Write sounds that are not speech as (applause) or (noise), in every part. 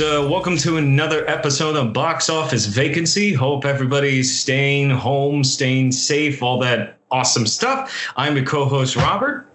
Folks. Uh, welcome to another episode of Box Office Vacancy. Hope everybody's staying home, staying safe, all that awesome stuff. I'm your co host, Robert.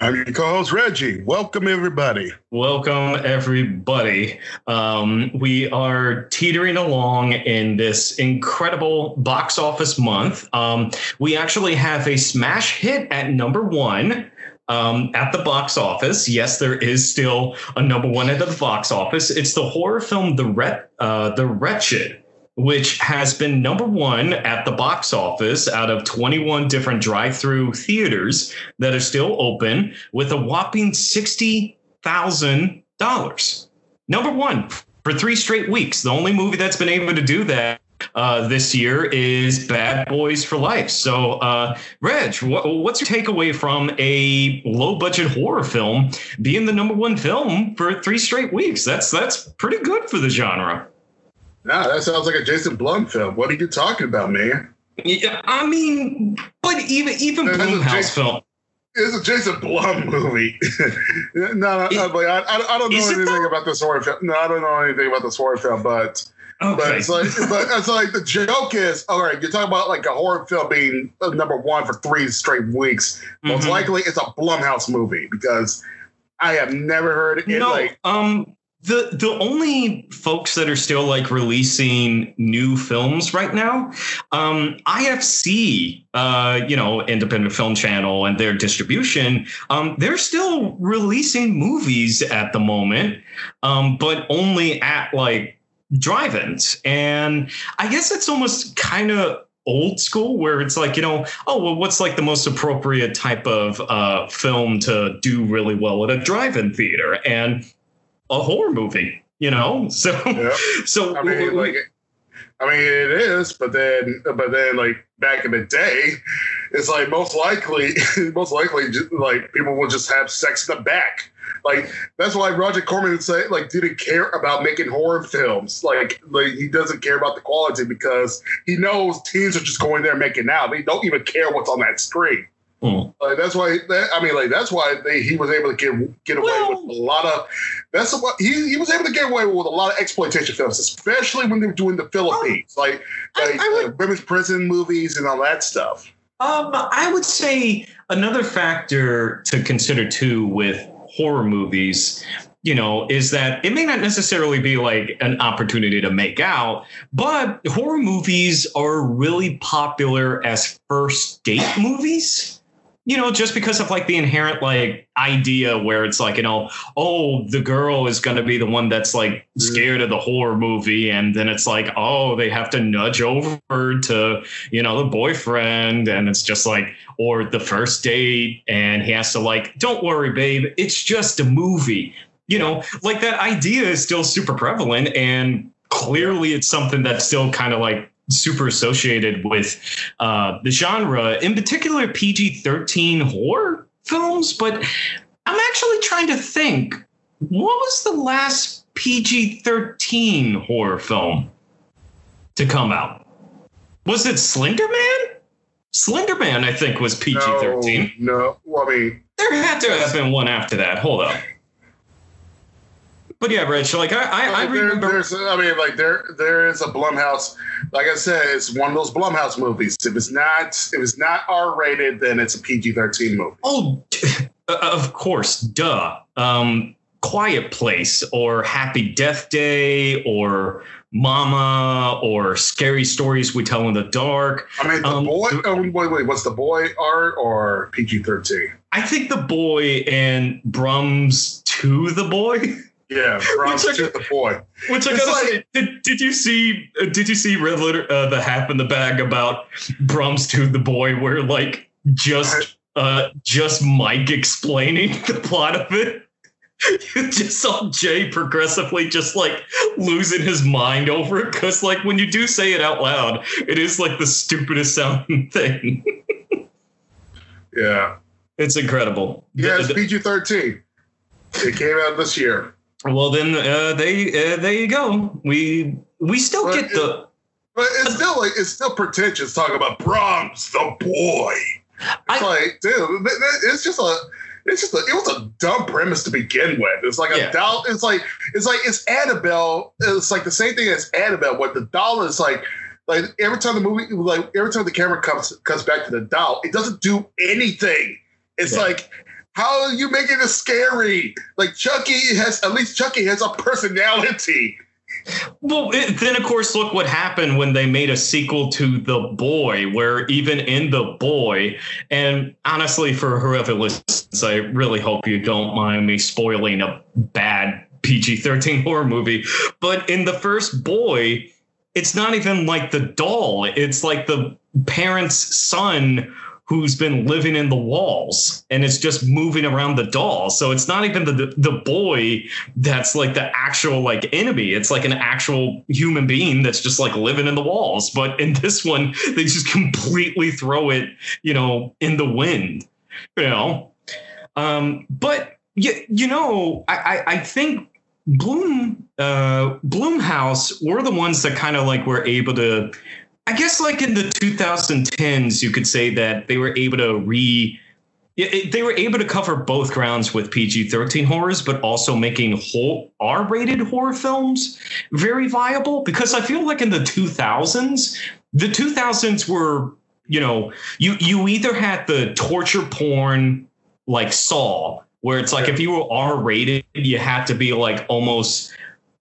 I'm your co-host Reggie. Welcome everybody. Welcome everybody. Um, we are teetering along in this incredible box office month. Um, we actually have a smash hit at number one. Um, at the box office, yes, there is still a number one at the box office. It's the horror film The Ret- uh, The Wretched which has been number one at the box office out of 21 different drive through theaters that are still open with a whopping $60,000. Number one for three straight weeks. The only movie that's been able to do that uh, this year is Bad Boys for Life. So, uh, Reg, wh- what's your takeaway from a low budget horror film being the number one film for three straight weeks? That's that's pretty good for the genre. Nah, that sounds like a Jason Blum film. What are you talking about, man? Yeah, I mean, but even even is Blumhouse film. It's a Jason Blum movie. (laughs) no, no, It- no, I, I, I don't know anything about this horror film. No, I don't know anything about this horror film, but but it's like but it's like the joke is all right. You're talking about like a horror film being uh, number one for three straight weeks. Most Mhm. likely, it's a Blumhouse movie because I have never heard it. no, like um, the the only folks that are still like releasing new films right now, um, IFC, uh, you know, Independent Film Channel and their distribution, um, they're still releasing movies at the moment, um, but only at like drive-ins, and I guess it's almost kind of old school where it's like you know oh well what's like the most appropriate type of uh, film to do really well at a drive-in theater and a horror movie you know (laughs) so Yeah. so I mean, like, I mean, it is, but then, but then, like back in the day, it's like most likely, (laughs) most likely, like people will just have sex in the back. Like that's why Roger Corman said, like, didn't care about making horror films. Like, like he doesn't care about the quality because he knows teens are just going there making out. They don't even care what's on that screen. Hmm. Like that's why that, I mean, like that's why they, he was able to get get away Well- with a lot of. That's what he, he was able to get away with a lot of exploitation films, especially when they were doing the Philippines, like I- like I uh, women's prison movies and all that stuff. Um, I would say another factor to consider too with horror movies, you know, is that it may not necessarily be like an opportunity to make out, but horror movies are really popular as first date movies. You know, just because of like the inherent like idea where it's like, you know, oh, the girl is going to be the one that's like mm. scared of the horror movie. And then it's like, oh, they have to nudge over to you know, the boyfriend, and it's just like, or the first date, and he has to like, don't worry, babe, it's just a movie. You know, like that idea is still super prevalent, and clearly it's something that's still kind of like super associated with uh, the genre, in particular PG 13 horror films. But I'm actually trying to think what was the last PG 13 horror film to come out? Was it Slender Man? Slender Man, I think, was PG 13. No, no. Well, I mean, There had to have been one after that. Hold up. But yeah, Rich, like I, I, I there- remember. there's, I mean, like there, there is a Blumhouse. Like I said, it's one of those Blumhouse movies. If it's not, if it's not R rated, then it's a PG thirteen movie. Oh, of course, duh. Um, Quiet Place or Happy Death Day or Mama or Scary Stories We Tell in the Dark. I mean, the Um, boy. Oh, wait, wait. What's the boy R or PG thirteen? I think the boy and Brahms to the boy. (laughs) Yeah, (laughs) Bronx Which I- to the boy. Which I gotta say, did, did you see? uh, Did you see Red Letter, uh, the half in the bag about Brahms to the boy, where like just uh just Mike explaining (laughs) the plot of it? (laughs) You just saw Jay progressively just like losing his mind over it because like when you do say it out loud, it is like the stupidest sounding thing. Yeah, It's incredible. yeah. It's PG thirteen. It came out this year. Well, then uh, they uh, there you go. We we still But get the. But it's still like it's still pretentious talking about Brahms, the boy. It's I- like, dude, it's just a it's just a, it was a dumb premise to begin with. It's like a Yeah. doll. It's like it's like it's Annabelle. It's like the same thing as Annabelle, where the doll is like like every time the movie like every time the camera comes comes back to the doll, it doesn't do anything. It's Yeah. like how are you making it scary? Like Chucky has at least Chucky has a personality. Well, it, then of course, look what happened when they made a sequel to The Boy, where even in The Boy, and honestly, for whoever listens, I really hope you don't mind me spoiling a bad PG 13 (laughs) horror movie. But in the first Boy, it's not even like the doll, it's like the parent's son who's been living in the walls and it's just moving around the doll. So it's not even the, the, boy that's like the actual like enemy. It's like an actual human being that's just like living in the walls. But in this one, they just completely throw it, you know, in the wind. You know? Um, but you, you know, I, I, I think Blum uh Blumhouse were the ones that kind of like were able to I guess like in the 2010s, you could say that they were able to re. it- They were able to cover both grounds with PG-13 horrors, but also making whole R-rated horror films very viable. Because I feel like in the 2000s, the 2000s were, you know, you you either had the torture porn like Saw, where it's like if you were R-rated, you had to be like almost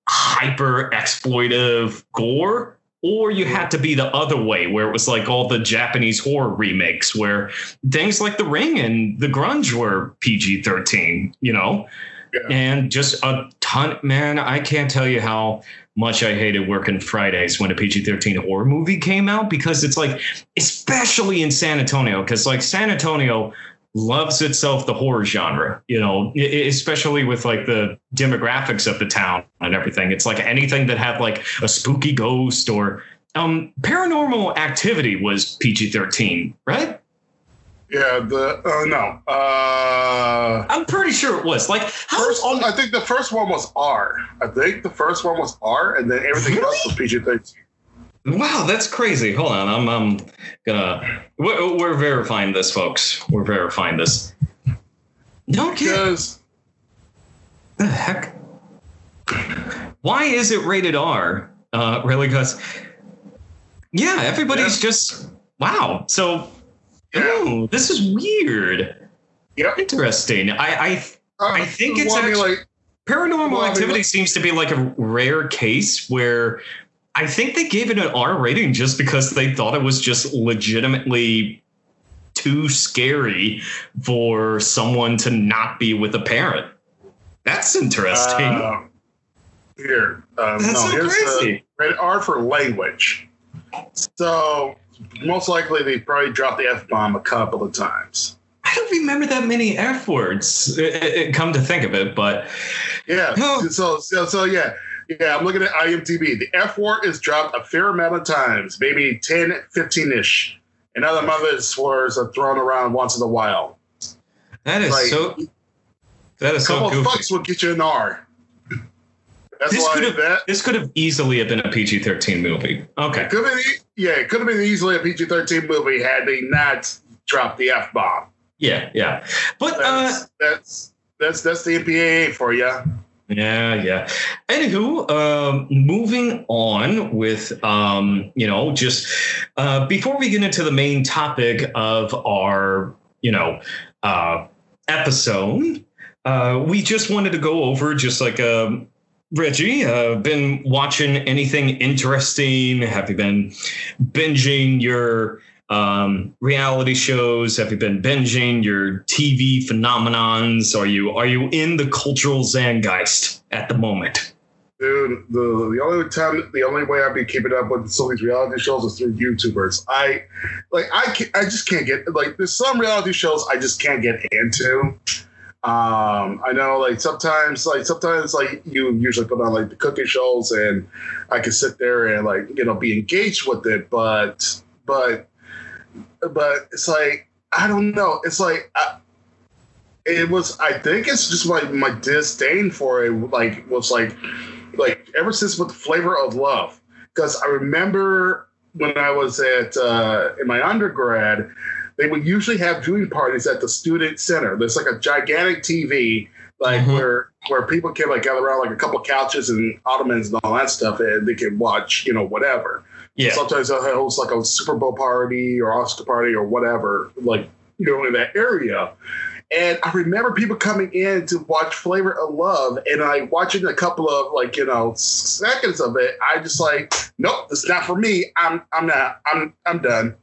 hyper exploitive gore or you had to be the other way where it was like all the japanese horror remakes where things like the ring and the grudge were pg-13 you know Yeah. and just a ton man i can't tell you how much i hated working fridays when a pg-13 horror movie came out because it's like especially in san antonio because like san antonio loves itself the horror genre you know especially with like the demographics of the town and everything it's like anything that had like a spooky ghost or um paranormal activity was pg-13 right Yeah, the uh, no. Uh, i'm pretty sure it was like how first, on I think the first one was R. I think the first one was R, and then everything else was PG thirteen. Wow, that's crazy. Hold on, I'm, I'm gonna. We're, we're verifying this, folks. We're verifying this. No kid. Because The heck? Why is it rated R? Uh, really? Because yeah, everybody's just wow. So, Yeah. oh, this is weird. Yep. Interesting. I, I uh, I think it's mean, like paranormal Well, I mean, activity what- seems to be like a rare case where I think they gave it an R rating just because they thought it was just legitimately too scary for someone to not be with a parent. That's interesting. uh, here, um, That's no, so here's crazy. the rated R for language. So most likely they probably dropped the f bomb a couple of times. I don't remember that many F words. It, it- it- come to think of it, but Yeah. Oh. So, so so yeah. Yeah, I'm looking at IMDb. The F word is dropped a fair amount of times, maybe 10, 15 ish. And other mothers words are thrown around once in a while. that is Like, so. That A is so couple of goofy. fucks will get you an R. That's This could have that this could have easily have been a PG thirteen movie. Okay. could have been, yeah, it could have been easily a PG-13 movie had they not dropped the F bomb. Yeah, yeah. But uh, That's that's that's that's the MPAA for you. Yeah, yeah. Anywho, um, moving on with, um, you know, just uh, before we get into the main topic of our, you know, uh, episode, uh, we just wanted to go over just like um, Reggie. Uh, been watching anything interesting? Have you been binging your um, reality shows? Have you been binging your TV phenomenons? Are you are you in the cultural zeitgeist at the moment? Dude, the the only time, the only way I'd be keeping up with some of these reality shows is through YouTubers. I like, I can I just can't get like. There's some reality shows I just can't get into. Um, I know, like sometimes, like sometimes, like you usually put on like the cooking shows, and I can sit there and like you know be engaged with it, but but but it's like I don't know. It's like I, it was. I think it's just my my disdain for it. Like was like like ever since with the flavor of love, because I remember when I was at uh, in my undergrad, they would usually have viewing parties at the student center. There's like a gigantic TV, like Mhm. where where people can like gather around like a couple couches and ottomans and all that stuff, and they can watch, you know, whatever. Yeah. Sometimes they'll host like a Super Bowl party or Oscar party or whatever, like you know, in that area. And I remember people coming in to watch Flavor of Love, and I watching a couple of like you know seconds of it. I just like, nope, it's not for me. I'm I'm not. I'm I'm done.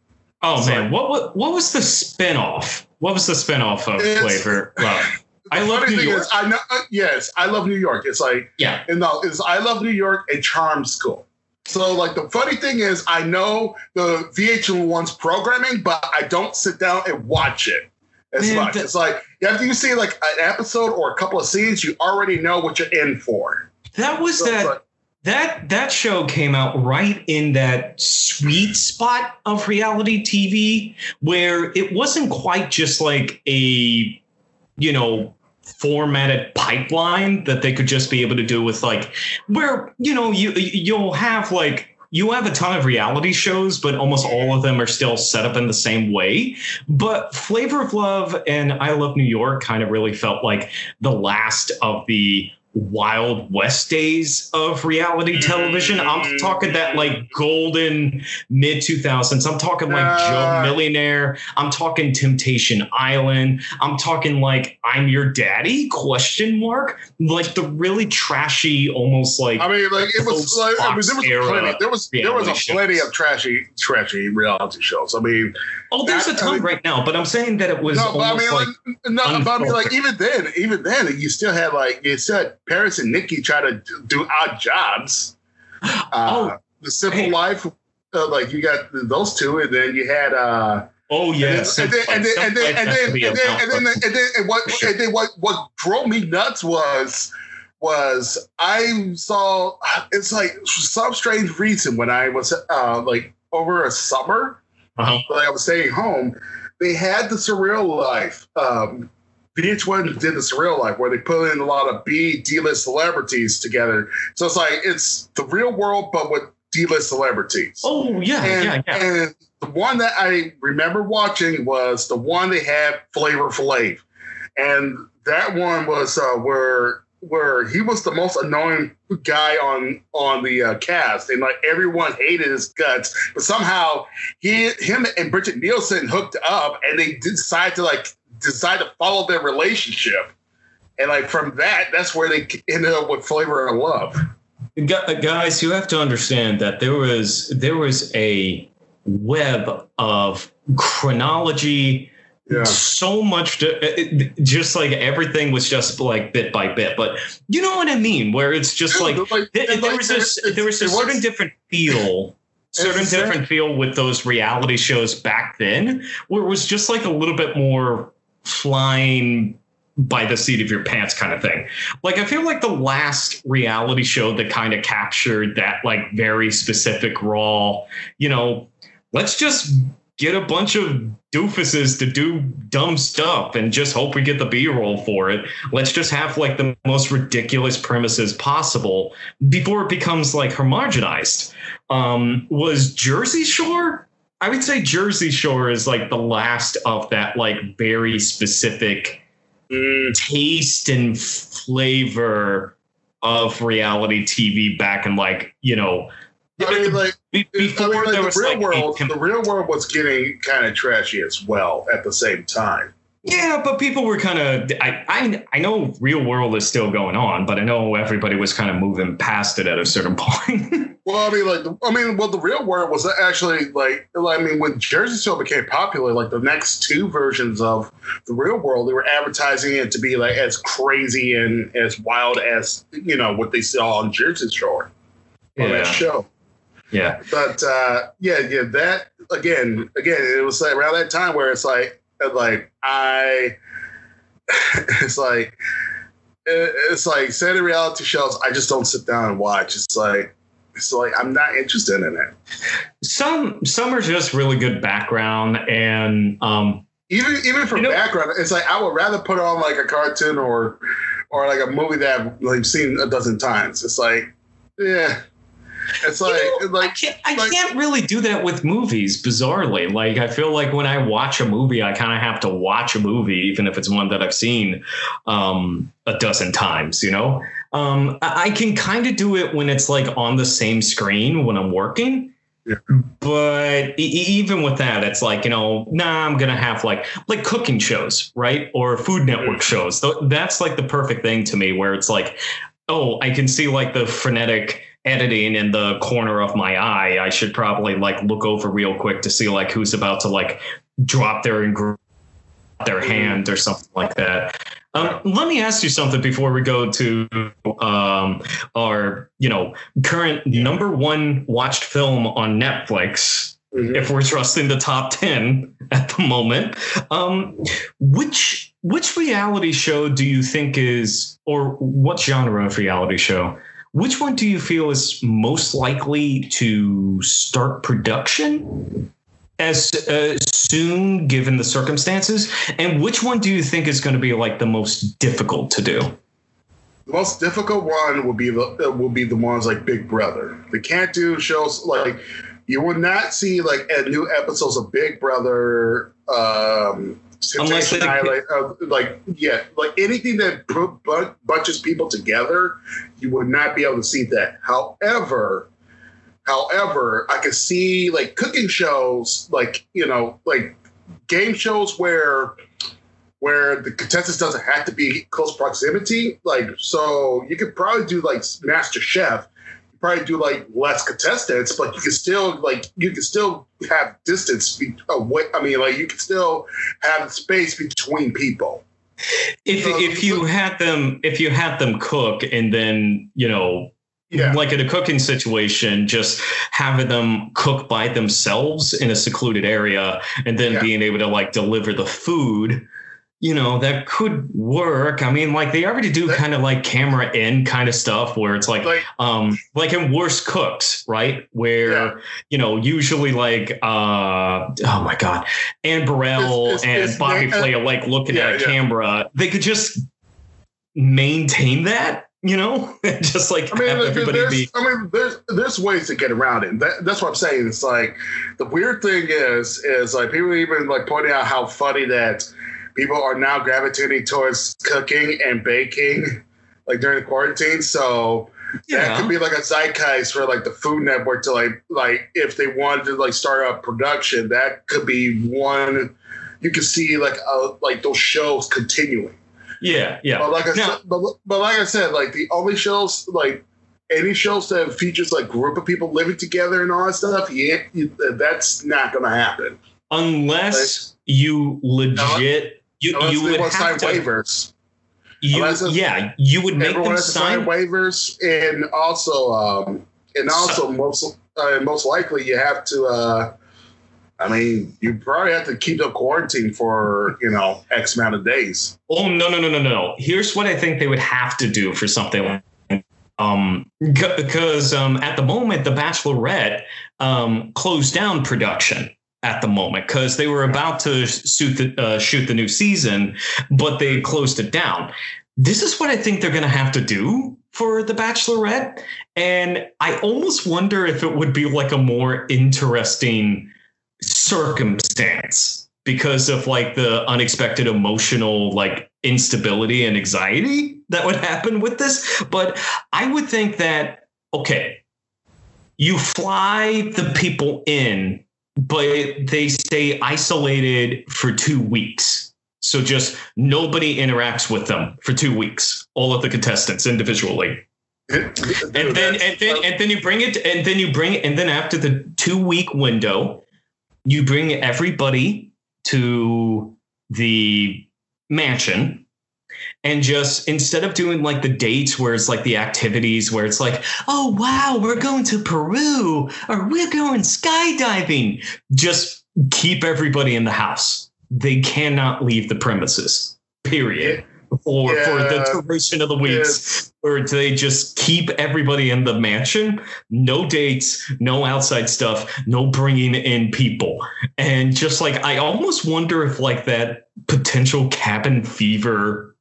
Oh Sorry. man, what, what what was the spinoff? What was the spinoff of Flavor Love? (laughs) I love New York. is, I know. uh, yes, I love New York. It's like Yeah. and no, is I love New York and Charm School. So like the funny thing is, I know the VH1's programming, but I don't sit down and watch it as Man, much. it's like after you see like an episode or a couple of scenes, you already know what you're in for. That was So that like, that that show came out right in that sweet spot of reality TV where it wasn't quite just like a you know formatted pipeline that they could just be able to do with like where you know you you'll have like you have a ton of reality shows but almost all of them are still set up in the same way. But flavor of love and i love new york kind of really felt like the last of the wild west days of reality television i'm talking that like golden mid 2000s i'm talking like Uh. joe millionaire i'm talking temptation island i'm talking like i'm your daddy question mark like the really trashy almost like I mean, like it was. Like, I mean, there was plenty. There was there was a reality plenty of trashy trashy reality shows. I mean, oh there's a that- I ton mean- right now but i'm saying that it was no, but I mean, like like, no, but I mean, like even then, even then, you still had like you said, Paris and Nikki try to do- do odd jobs. Uh, Oh, the Simple hey. Life, uh, like you got those two, and then you had. uh oh yeah and then and then and then and then and then and and what sure. (laughs) and then what what drove me nuts was was I saw it's like for some strange reason when I was uh like over a summer uh-huh. like I was staying home, they had the surreal life. Um, VH1 did the real life where they put in a lot of B D list celebrities together. So it's like it's the real world, but with D list celebrities. oh yeah and, yeah yeah and the one that I remember watching was the one they had Flavor Flav, and that one was uh, where where he was the most annoying guy on on the uh, cast, and like everyone hated his guts, but somehow he him and Brigitte Nielsen hooked up, and they decided to like decide to follow their relationship. And like from that, that's where they ended up with Flavor of Love. Uh, guys you have to understand that there was there was a web of chronology Yeah. so much to, it- it- just like everything was just like bit by bit but you know what i mean where it's just like like, there, and, there was this there was a certain different feel certain different feel with those reality shows back then where it was just like a little bit more flying by the seat of your pants kind of thing. Like i feel like the last reality show that kind of captured that like very specific raw you know let's just get a bunch of doofuses to do dumb stuff and just hope we get the b-roll for it. Let's just have like the most ridiculous premises possible before it becomes like homogenized. Um was jersey shore i would say jersey shore is like the last of that like very specific Mm, taste and flavor of reality tv back in like you know I mean, like before I mean, like, the real like world, a- the real world was getting kind of trashy as well at the same time. Yeah, but people were kind of. I, I I know real world is still going on, but I know everybody was kind of moving past it at a certain (laughs) point. Well, I mean, like, the- I mean, well, the real world was actually like, I mean, when Jersey Shore became popular, like the next two versions of the real world, they were advertising it to be like as crazy and as wild as you know what they saw on Jersey Shore on that show. yeah. But uh, yeah, yeah, that again, again, it was like around that time where it's like, like I, (laughs) it's like, it's like certain reality shows I just don't sit down and watch. It's like, it's like I'm not interested in it. Some some are just really good background, and um, Even even for You know- background, it's like I would rather put on like a cartoon or or like a movie that I've like seen a dozen times. It's like, yeah. It's like, You know, like I can't, I like- can't really do that with movies. Bizarrely, like I feel like when I watch a movie, I kind of have to watch a movie, even if it's one that I've seen um, a dozen times. You know, um, I, I can kind of do it when it's like on the same screen when I'm working. Yeah. But e- even with that, it's like you know, nah, I'm gonna have like like cooking shows, right, or Food Network shows. Th- That's like the perfect thing to me, where it's like, oh, I can see like the frenetic editing in the corner of my eye. I should probably like look over real quick to see like who's about to like drop their ingre- their hand or something like that. Um, let me ask you something before we go to um, our, you know, current number one watched film on Netflix. Mhm. If we're trusting the top ten at the moment, um, which which reality show do you think is, or what genre of reality show? Which one do you feel is most likely to start production as uh, soon, given the circumstances? And which one do you think is going to be like the most difficult to do? The most difficult one will be the will be the ones like Big Brother. They can't do shows like you will not see like new episodes of Big Brother. Um, Unless they- uh, like yeah, like anything that bu- bu- bunches people together, you would not be able to see that. However, however, I can see like cooking shows, like you know, like game shows where where the contestants doesn't have to be close proximity. Like, so you could probably do like Master Chef. Probably do like less contestants, but you can still like you can still have distance be- uh, away. I mean, like you can still have space between people. If So- if you had them if you had them cook and then you know Yeah, like in a cooking situation, just having them cook by themselves in a secluded area and then Yeah. being able to like deliver the food, you know, that could work. I mean, like they already do kind of like camera in kind of stuff where it's like, like um, like in Worst Cooks, right? Where, Yeah. you know, usually like, uh, oh my God, Anne Burrell It's- it's- and it's Bobby Flay are like looking Yeah, at a yeah. camera. They could just maintain that. You know, (laughs) just like I mean, have everybody there's, be I mean, there's there's ways to get around it. That, that's what I'm saying. It's like the weird thing is is like people even like pointing out how funny that people are now gravitating towards cooking and baking, like during the quarantine. So yeah. that could be like a zeitgeist for like the Food Network to like like if they wanted to like start up production, that could be one. You could see like uh, like those shows continuing. Yeah, yeah. But like I Now- said, but, but like I said, like the only shows, like any shows that features like group of people living together and all that stuff, yeah, that's not gonna happen Unless you legit, you unless you would sign have to. waivers. You, yeah, you would make them sign sign. waivers, and also, um, and also most uh, most likely you have to. Uh, I mean, you probably have to keep them quarantined for you know X amount of days. Oh no no no no no! Here's what I think they would have to do for something like. Um, because um, at the moment, The Bachelorette um, closed down production at the moment because they were about to shoot the uh, shoot the new season, but they closed it down. This is what I think they're going to have to do for The Bachelorette, and I almost wonder if it would be like a more interesting circumstance because of like the unexpected emotional like instability and anxiety that would happen with this but i would think that okay you fly the people in but they stay isolated for 2 weeks. So just nobody interacts with them for 2 weeks all of the contestants individually. And then and then and then you bring it and then you bring it and then after the two week window you bring everybody to the mansion and just instead of doing like the dates where it's like the activities where it's like oh wow we're going to peru or we're going skydiving just keep everybody in the house. They cannot leave the premises period for for the duration of the weeks or they just keep everybody in the mansion. No dates no outside stuff no bringing in people. And just like i almost wonder if like that potential cabin fever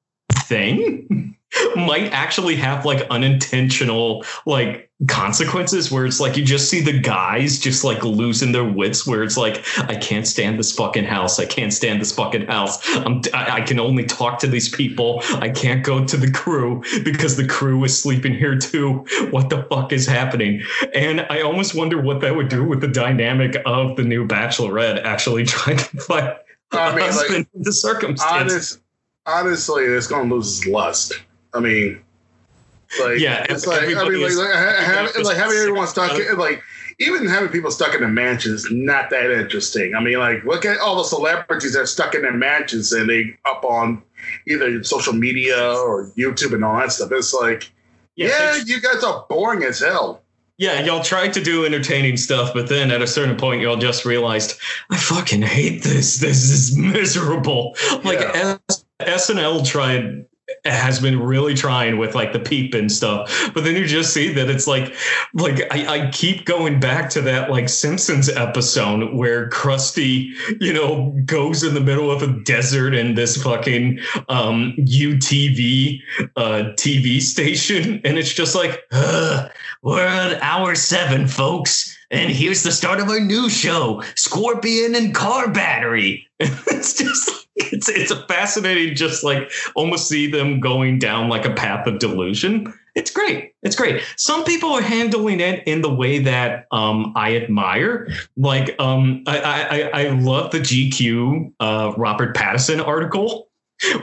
thing (laughs) might actually have like unintentional like consequences where it's like you just see the guys just like losing their wits where it's like i can't stand this fucking house. I can't stand this fucking house. I'm, I, I can only talk to these people. I can't go to the crew because the crew is sleeping here too. What the fuck is happening? And i almost wonder what that would do with the dynamic of the new bachelorette actually (laughs) trying to find I mean, husband like, the circumstances. honest, honestly, it's gonna lose its lust. I mean, like, Yeah, it's like I mean, like, is- like, ha- everybody's like having everyone stuck, in, like even having people stuck in a mansion is not that interesting. I mean, like look at all the celebrities that are stuck in their mansions and they up on either social media or YouTube and all that stuff. It's like, yeah, they- you guys are boring as hell. Yeah, y'all tried to do entertaining stuff, but then at a certain point, y'all just realized, I fucking hate this. This is miserable. Like Yeah. S- SNL tried has been really trying with like the peep and stuff but then you just see that it's like like I, I keep going back to that like simpsons episode where krusty you know goes in the middle of a desert in this fucking um utv uh tv station and it's just like "Ugh, we're at hour seven, folks. And here's the start of our new show, Scorpion and Car Battery. (laughs) it's just it's it's a fascinating, just like almost see them going down like a path of delusion. It's great. It's great. Some people are handling it in the way that um, I admire. Like um, I, I I love the GQ uh, Robert Pattinson article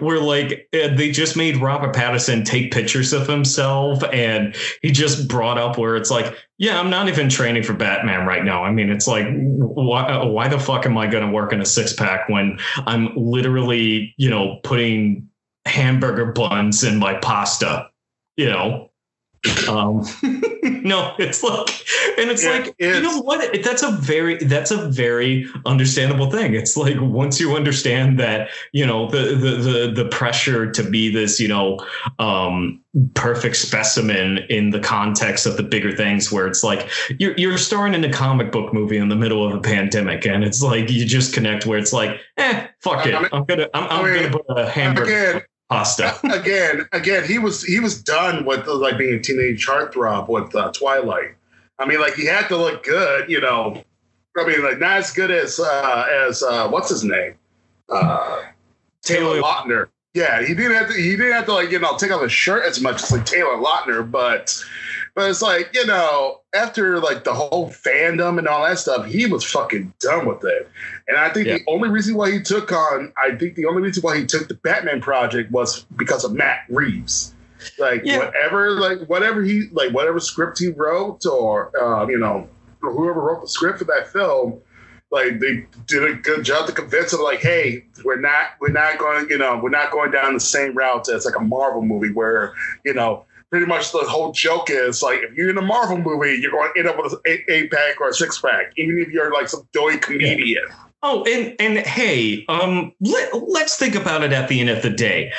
where like uh, they just made Robert Pattinson take pictures of himself and he just brought up where it's like yeah I'm not even training for Batman right now. I mean it's like why, why the fuck am I going to work in a six pack when I'm literally you know putting hamburger buns in my pasta you know um (laughs) no it's like and it's Yeah, like you know what? That's a very that's a very understandable thing. It's like once you understand that you know the the the, the pressure to be this you know um perfect specimen in the context of the bigger things where it's like you're, you're starring in a comic book movie in the middle of a pandemic and it's like you just connect where it's like eh fuck it. i'm gonna i'm, I'm gonna put a hamburger pasta (laughs) again, again, he was he was done with like being a teenage heartthrob with uh, Twilight. I mean, like he had to look good, you know. I mean, like not as good as uh, as uh, what's his name, uh, Taylor Taylor- Lautner. Yeah, he didn't have to. He didn't have to like you know take off his shirt as much as like Taylor Lautner, but but it's like you know after like the whole fandom and all that stuff, he was fucking done with it. And I think Yeah. the only reason why he took on, I think the only reason why he took the Batman project was because of Matt Reeves. Like Yeah. whatever, like whatever he like whatever script he wrote, or um, you know whoever wrote the script for that film, like they did a good job to convince him, like, hey, we're not we're not going, you know, we're not going down the same route as like a Marvel movie where you know. Pretty much the whole joke is like if you're in a Marvel movie, you're going to end up with an eight, eight pack or a six pack, even if you're like some doughy comedian. Oh, and and hey, um, let, let's think about it at the end of the day.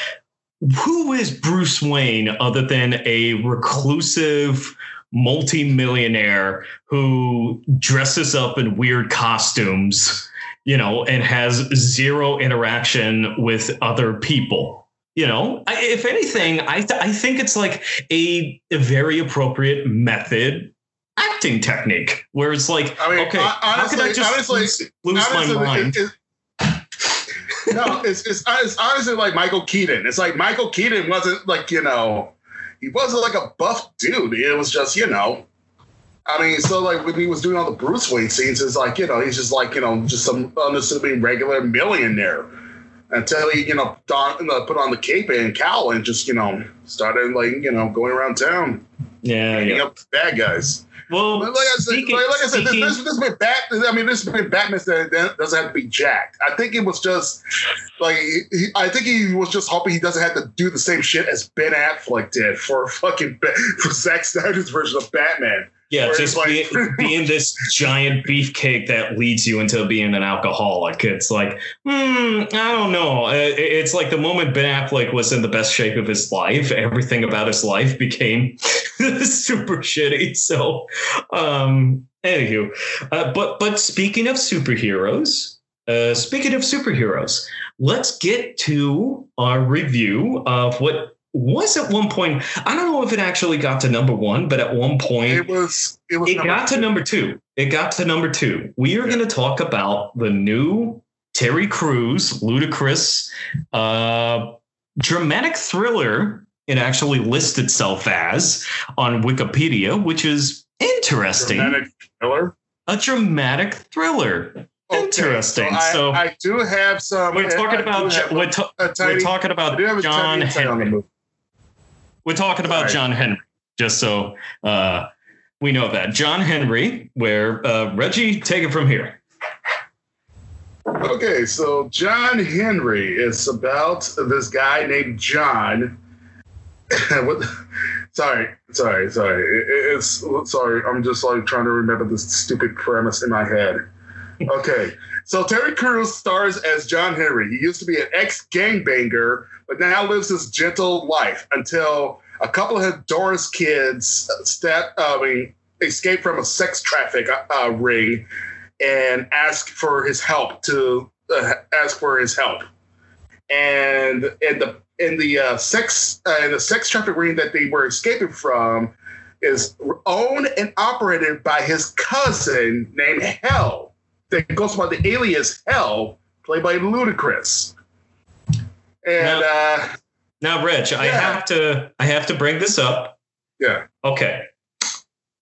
Who is Bruce Wayne other than a reclusive multimillionaire who dresses up in weird costumes, you know, and has zero interaction with other people? You know, I, if anything, I th- I think it's like a, a very appropriate method acting technique where it's like, I mean, okay, hon- how can I honestly- just honestly- lose, lose my mind? it- it- no, it's, it's it's honestly like Michael Keaton. It's like Michael Keaton wasn't like you know, he wasn't like a buff dude. It was just you know, I mean, so like when he was doing all the Bruce Wayne scenes, it's like you know he's just like you know just some unassuming regular millionaire until he you know don, uh, put on the cape and cowl and just you know started like you know going around town Yeah, beating yeah. up bad guys. Well, like I said, speaking- like, like I said, this, speaking- this, this been bat. I mean, this been Batman that doesn't have to be jacked. I think it was just like he, I think he was just hoping he doesn't have to do the same shit as Ben Affleck did for fucking for Zack Snyder's version of Batman. Yeah, where just it's be, being this (laughs) giant beefcake that leads you into being an alcoholic. It's like, hmm, I don't know. It- It's like the moment Ben Affleck was in the best shape of his life, everything about his life became (laughs) super shitty. So, um, anywho, uh, but but speaking of superheroes, uh, speaking of superheroes, let's get to our review of what was at one point. I don't know if it actually got to number one, but at one point It was. It was. it got to number two. It got to number two. We are Yeah. going to talk about the new Terry Crews, ludicrous, uh, dramatic thriller. It actually lists itself as on Wikipedia, which is interesting. Dramatic thriller. A dramatic thriller. Okay, Interesting. I, So- I do have some. We're talking about we're, we're talking about do have a John Henry. We're talking about Right. John Henry, just so uh, we know that John Henry. Where uh, Reggie, take it from here. Okay, so John Henry is about this guy named John. (laughs) what? Sorry, sorry, sorry. It- it- it's sorry. I'm just like trying to remember this stupid premise in my head. Okay, so Terry Crews stars as John Henry. He used to be an ex gangbanger, but now lives his gentle life until a couple of Doris kids step, I mean, escape from a sex traffic uh, ring and ask for his help to uh, ask for his help. And in the in the uh, sex uh, in the sex traffic ring that they were escaping from is owned and operated by his cousin named Hell. That goes by the alias Hell, played by Ludacris. And uh, Now, Rich, I have to I have to bring this up. yeah, Okay.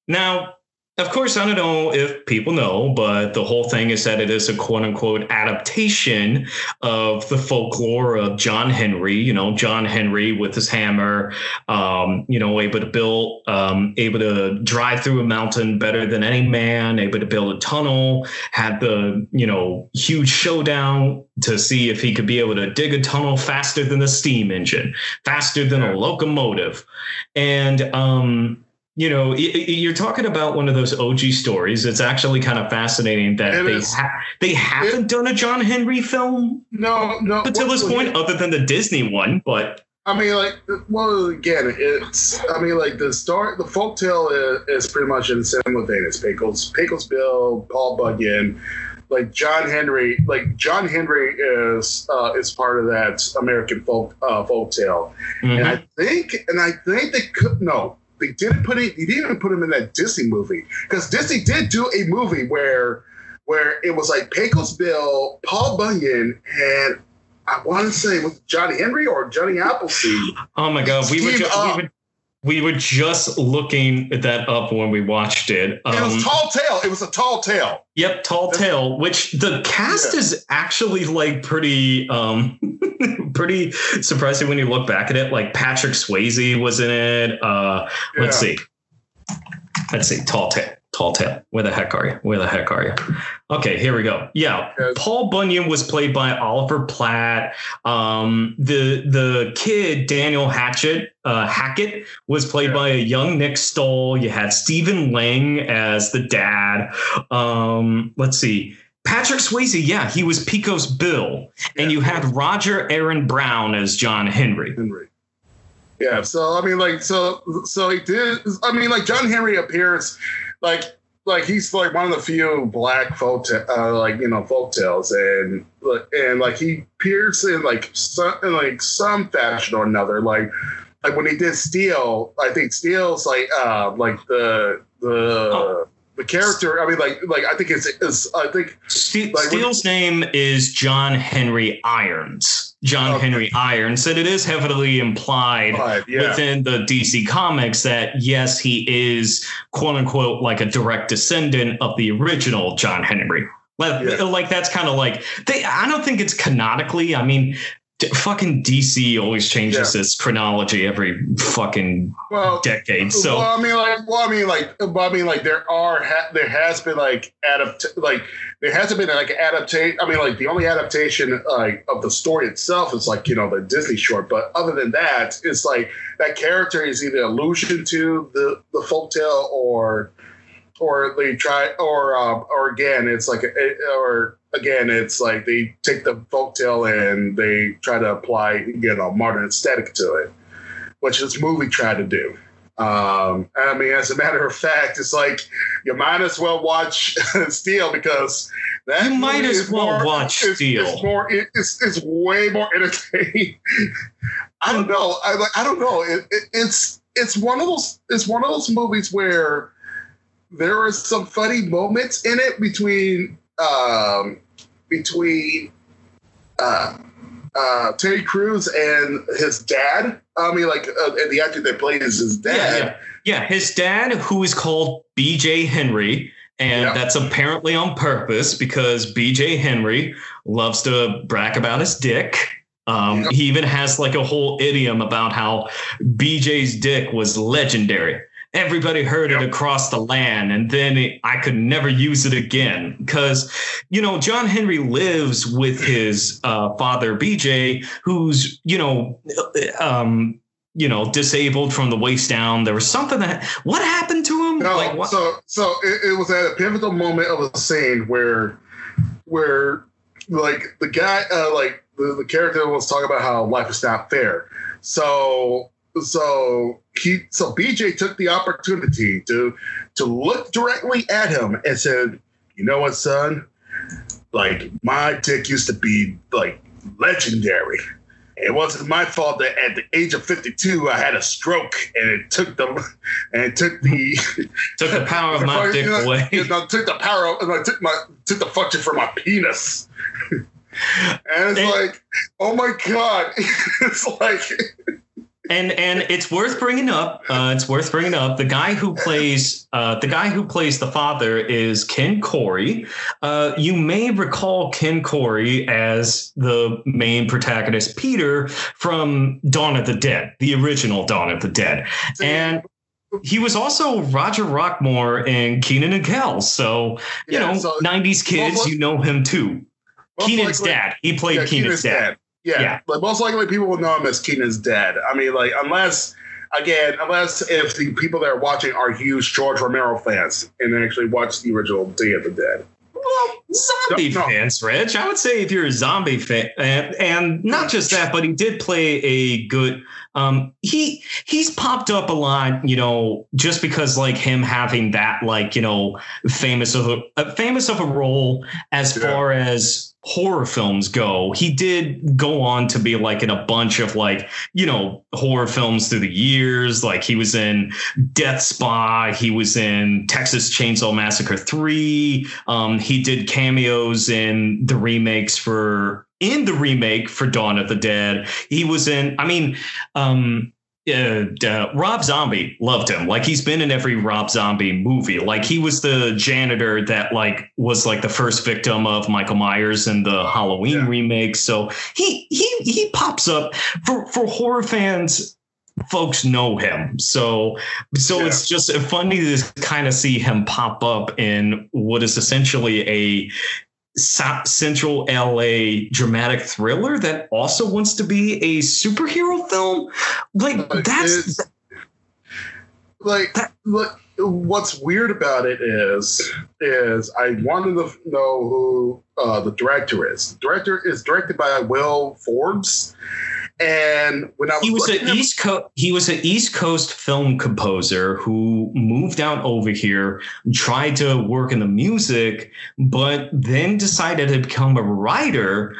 Now, of course, I don't know if people know, but the whole thing is that it is a quote unquote adaptation of the folklore of John Henry. You know, John Henry with his hammer, um, you know, able to build, um, able to drive through a mountain better than any man, able to build a tunnel, had the, you know, huge showdown to see if he could be able to dig a tunnel faster than a steam engine, faster than a locomotive. And, um, you know, you're talking about one of those OG stories. It's actually kind of fascinating that It they ha- they haven't done a John Henry film no, no. until this well, point, other than the Disney one. But I mean, like, well, again, it's. I mean, like the story, the folktale is, is pretty much in the similar vein as Pecos, Pecos Bill, Paul Bunyan, like John Henry. Like John Henry is uh, is part of that American folk uh, folktale, mhm. and I think, and I think they could no, they didn't put it. They didn't even put him in that Disney movie because Disney did do a movie where where it was like Pecos Bill, Paul Bunyan, and I want to say was Johnny Henry or Johnny Appleseed. oh my god, we were, ju- we were we were just looking at that up when we watched it. it Um, was Tall Tale. It was a Tall Tale. Yep, Tall That's- Tale, which the cast Yeah. is actually like pretty um (laughs) pretty surprising when you look back at it. Like Patrick Swayze was in it. Uh let's see. Let's see, Tall Tale. Tall Tale. Where the heck are you? Where the heck are you? Okay, here we go. Yeah. Yes. Paul Bunyan was played by Oliver Platt. Um, the the kid Daniel Hatchett uh, Hackett was played Yeah. by a young Nick Stahl. You had Stephen Lang as the dad. Um, let's see. Patrick Swayze, yeah, he was Pecos Bill, and Yeah. you had Roger Aaron Brown as John Henry. Henry. Yeah, so I mean, like, so so he did. I mean, like, John Henry appears, like, like he's like one of the few black folk, uh, like you know, folk tales, and like, and like he appears in like some in like some fashion or another, like, like when he did Steel, I think Steel's like, uh, like the the. Oh. The character, I mean, like, like I think it's, it's I think Ste- Like, Steel's name is John Henry Irons. John Okay. Henry Irons, and it is heavily implied uh, yeah, within the DC comics that yes, he is quote unquote like a direct descendant of the original John Henry. Like, Yeah. like that's kind of like they. I don't think it's canonically. I mean, d- fucking DC always changes its chronology every fucking well, decade. So well, I mean, like, well, I mean, like, well, I mean, like, there are, ha- there has been like adapt, like, there hasn't been like adaptation. I mean, like, the only adaptation like of the story itself is like you know the Disney short, but other than that, it's like that character is either allusion to the the folktale or or they try or um, or again it's like a, or again it's like they take the folktale and they try to apply you know modern aesthetic to it which this movie tried to do um i mean as a matter of fact it's like you might as well watch (laughs) steel because that You might as well more- watch it's, Steel. it's more it- it's, it's way more entertaining (laughs) I don't know. I like. I don't know. It, it, it's it's one of those. It's one of those movies where there are some funny moments in it between um, between uh, uh, Terry Crews and his dad. I mean, like, uh, and the actor that plays his dad. Yeah, yeah. yeah, his dad, who is called B.J. Henry. And yep. that's apparently on purpose because BJ Henry loves to brag about his dick. Um, yep. He even has like a whole idiom about how BJ's dick was legendary everybody heard yep. it across the land and then it, i could never use it again. Because you know john henry lives with his uh, father bj who's you know um, you know disabled from the waist down. There was something that what happened to him? No, like, so so it, it was at a pivotal moment of a scene where where like the guy uh, like the, the character was talking about how life is not fair. So so he so BJ took the opportunity to to look directly at him and said, "You know what, son? Like my dick used to be like legendary. It wasn't my fault that at the age of 52 I had a stroke and it took the (laughs) and it took the (laughs) took the power of my dick away. You know, took the power and I took my took the function from my penis." (laughs) and it's and, like, oh my god! it's like and and it's worth bringing up. Uh, it's worth bringing up. The guy who plays uh, the guy who plays the father is Ken Foree. Uh, you may recall Ken Foree as the main protagonist, Peter from Dawn of the Dead, the original Dawn of the Dead, and he was also Roger Rockmore in Kenan and Kel. So you yeah, know, so '90s kids, well, you know him too. Kenan's likely, dad. He played yeah, Kenan's dad. dad. Yeah, yeah. But most likely people will know him as Kenan's dad. I mean, like, unless again, unless if the people that are watching are huge George Romero fans and actually watch the original Day of the Dead. Well, zombie no, no. fans, Rich. I would say if you're a zombie fan, and, and not just that, but he did play a good. Um, he he's popped up a lot, you know, just because like him having that like you know famous of a, a famous of a role as yeah. far as horror films go, he did go on to be like in a bunch of like, you know, horror films through the years. Like he was in Death Spa, he was in Texas Chainsaw Massacre 3. Um, he did cameos in the remakes for in the remake for Dawn of the Dead. He was in, I mean, um, uh, uh, Rob Zombie loved him. Like he's been in every Rob Zombie movie. Like he was the janitor that like was like the first victim of Michael Myers in the Halloween yeah. remake. So he he he pops up for for horror fans. Folks know him, so so yeah. it's just funny to kind of see him pop up in what is essentially a central LA dramatic thriller that also wants to be a superhero film. Like that's like that, look, what's weird about it is is I wanted to know who uh, the director is. The director is directed by Will Forbes. And when I was he was an East Coast he was an East Coast film composer who moved out over here, tried to work in the music, but then decided to become a writer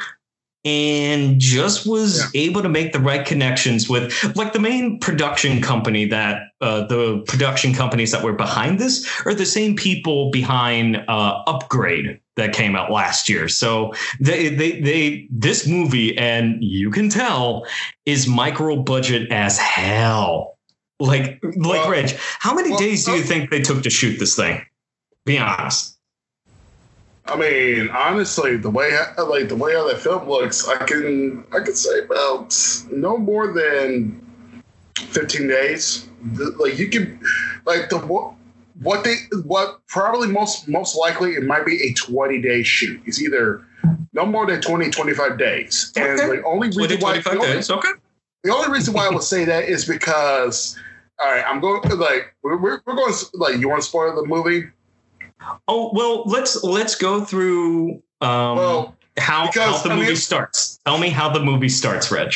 and just was yeah. able to make the right connections with like the main production company that uh, the production companies that were behind this are the same people behind uh, upgrade that came out last year. So they, they they this movie and you can tell is micro budget as hell. Like like well, rich how many well, days do you think they took to shoot this thing? Be honest I mean, honestly, the way like the way how that film looks, I can I can say about no more than fifteen days. Like you can, like the what what they what probably most most likely it might be a twenty day shoot. It's either no more than 20, 25 days. Okay. And the only reason 20, why the only, days. Okay. the only reason why I would say that is because all right, I'm going like we're, we're going like you want to spoil the movie? Oh well, let's let's go through um, well, how because, how the I movie mean, starts. Tell me how the movie starts, Reg.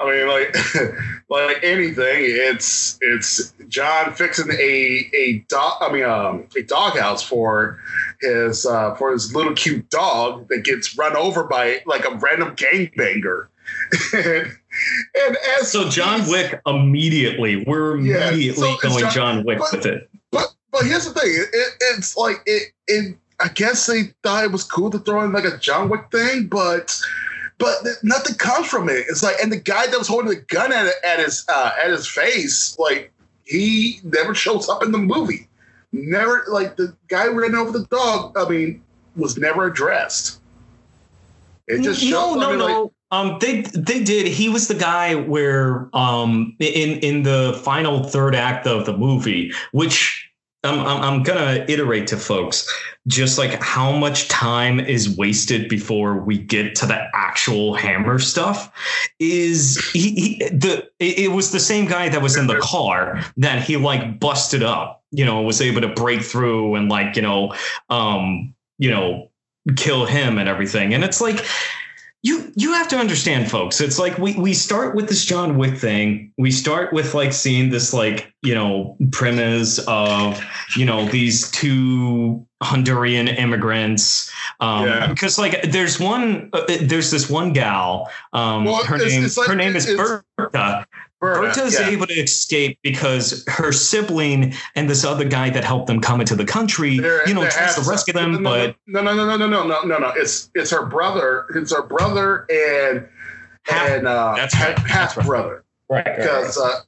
I mean, like (laughs) like anything, it's it's John fixing a a dog. I mean, um, a doghouse for his uh, for his little cute dog that gets run over by like a random gangbanger. (laughs) and, and as so John Wick immediately, we're Yeah, immediately so going John- John, Wick but- with it. But here's the thing. It, it, it's like it, it. I guess they thought it was cool to throw in like a John Wick thing, but but nothing comes from it. It's like, and the guy that was holding the gun at at his uh, at his face, like he never shows up in the movie. Never like the guy ran over the dog. I mean, was never addressed. It just no. I no, like, no. Um, they they did. He was the guy where um in in the final third act of the movie, which I'm I'm, I'm gonna iterate to folks just like how much time is wasted before we get to the actual hammer stuff. Is he, he the it was the same guy that was in the car that he like busted up, you know, was able to break through and like you know um you know kill him and everything, and it's like you you have to understand folks it's like we we start with this john wick thing we start with like seeing this like you know premise of you know these two honduran immigrants um Yeah. because like there's one uh, there's this one gal um Well, her it's- name it's like- her name is berta Berta, is yeah. able to escape because her sibling and this other guy that helped them come into the country, They're- you know, tries to rescue them, no, but no, no, no, no, no, no, no, no, no. It's it's her brother. It's her brother and Half- and uh, that's half, right, that's half right. brother. right, Because uh,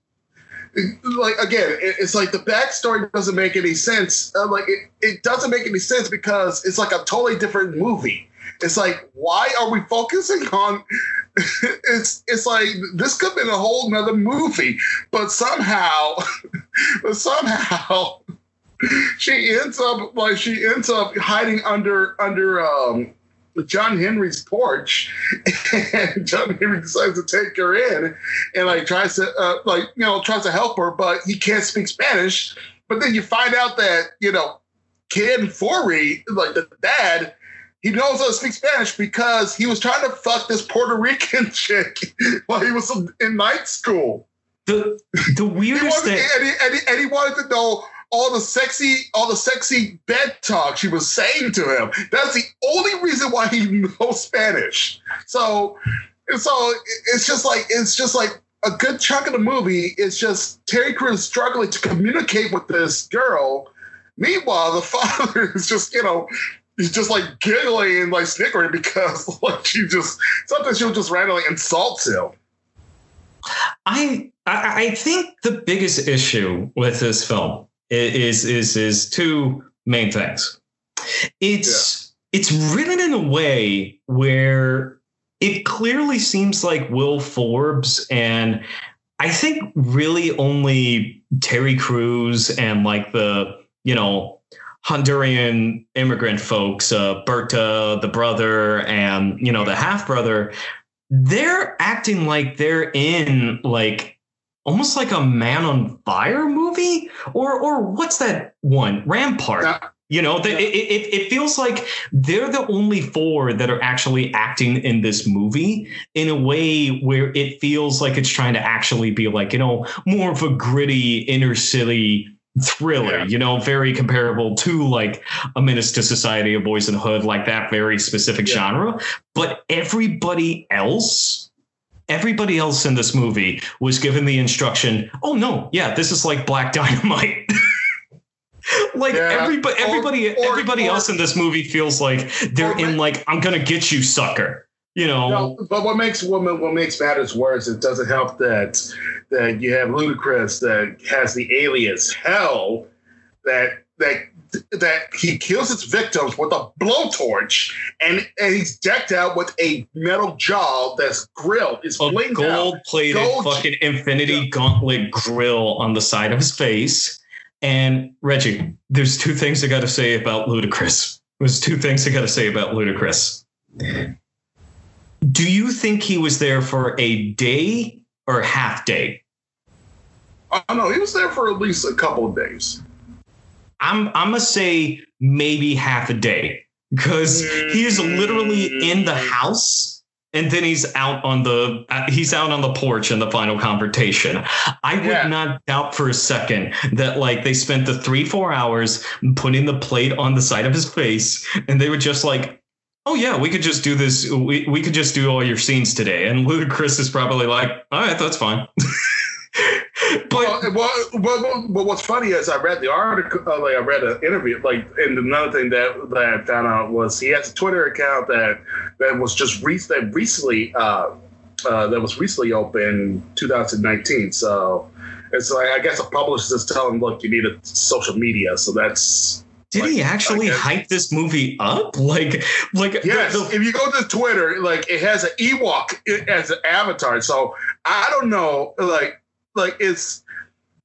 like again, it, it's like the backstory doesn't make any sense. Uh, like it, it doesn't make any sense because it's like a totally different movie. It's like why are we focusing on? (laughs) it's it's like this could have been a whole nother movie, but somehow, (laughs) but somehow (laughs) she ends up like she ends up hiding under under um John Henry's porch, and John Henry decides to take her in, and like tries to uh, like you know tries to help her, but he can't speak Spanish. But then you find out that you know Ken Foree, like the dad, he knows how to speak Spanish because he was trying to fuck this Puerto Rican (laughs) chick while he was in night school. the the (laughs) weirdest thing. and, he, and, he, and he wanted to know all the sexy, all the sexy bed talk she was saying to him. That's the only reason why he (laughs) knows Spanish. So, so it's just like it's just like a good chunk of the movie. It's just Terry Crews struggling to communicate with this girl. Meanwhile, the father is just you know. He's just like giggling and like snickering because (laughs) like she just sometimes she'll just randomly insults him. I, I I think the biggest issue with this film is is is two main things. It's it's written in a way where it clearly seems like Will Forbes and I think really only Terry Crews and like the you know Honduran immigrant folks, uh, Berta, the brother, and you know the half brother, they're acting like they're in like almost like a Man on Fire movie, or or what's that one Rampart? Yeah. You know, the, Yeah. it, it, it feels like they're the only four that are actually acting in this movie in a way where it feels like it's trying to actually be like, you know, more of a gritty inner city thriller, Yeah. you know, very comparable to like a Menace to Society of Boys in the Hood, like that very specific Yeah. genre. But everybody else, everybody else in this movie was given the instruction, oh no, yeah, this is like Black (laughs) Dynamite. like Yeah. everybody everybody or- everybody or- else in this movie feels like they're or- in like I'm gonna get you sucker. You know, No, but what makes woman what makes matters worse? It doesn't help that that you have Ludacris that has the alias Hell that that that he kills his victims with a blowtorch and and he's decked out with a metal jaw that's grilled. It's a gold plated Gold- fucking infinity gauntlet grill on the side of his face. And Reggie, there's two things I got to say about Ludacris. There's two things I got to say about Ludacris. Do you think he was there for a day or half day? I don't know. He was there for at least a couple of days. I'm I'm gonna say maybe half a day because he is literally in the house and then he's out on the uh, he's out on the porch in the final confrontation. I would Yeah. not doubt for a second that like they spent the three four hours putting the plate on the side of his face and they were just like oh yeah, we could just do this. We, we could just do all your scenes today. And Ludacris is probably like, all right, that's fine. (laughs) but well, well, well, well, what's funny is I read the article, uh, like I read an interview, like, and another thing that, that I found out was he has a Twitter account that that was just re- that recently uh, uh, that was recently open 2019. So it's like I guess a publisher just tell him, look, you need a social media. So that's did like, he actually hype this movie up? (laughs) Like, like yes. The, the, if you go to Twitter, like it has an Ewok as an avatar. So I don't know, like, like it's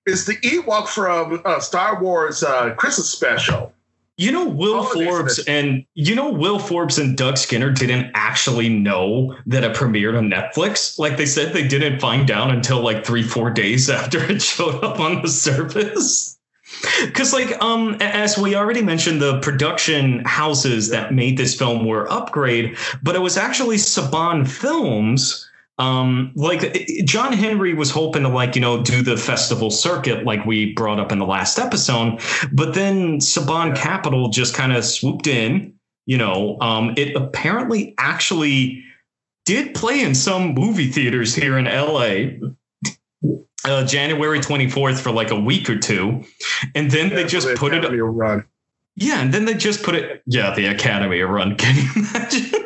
it's the Ewok from uh, Star Wars uh, Christmas special. You know, Will Forbes and you know Will Forbes and Doug Skinner didn't actually know that it premiered on Netflix. Like they said, they didn't find out until like three, four days (laughs) after it showed up on the service. Because, like, um, as we already mentioned, the production houses that made this film were Upgrade, but it was actually Saban Films. Um, like John Henry was hoping to like you know do the festival circuit like we brought up in the last episode, but then Saban Capital just kind of swooped in. You know, um, it apparently actually did play in some movie theaters here in LA uh, January 24th for like a week or two. And then yeah, they just the put Academy it. Run. Yeah, and then they just put it. Yeah, the Academy run. (laughs) Can you imagine?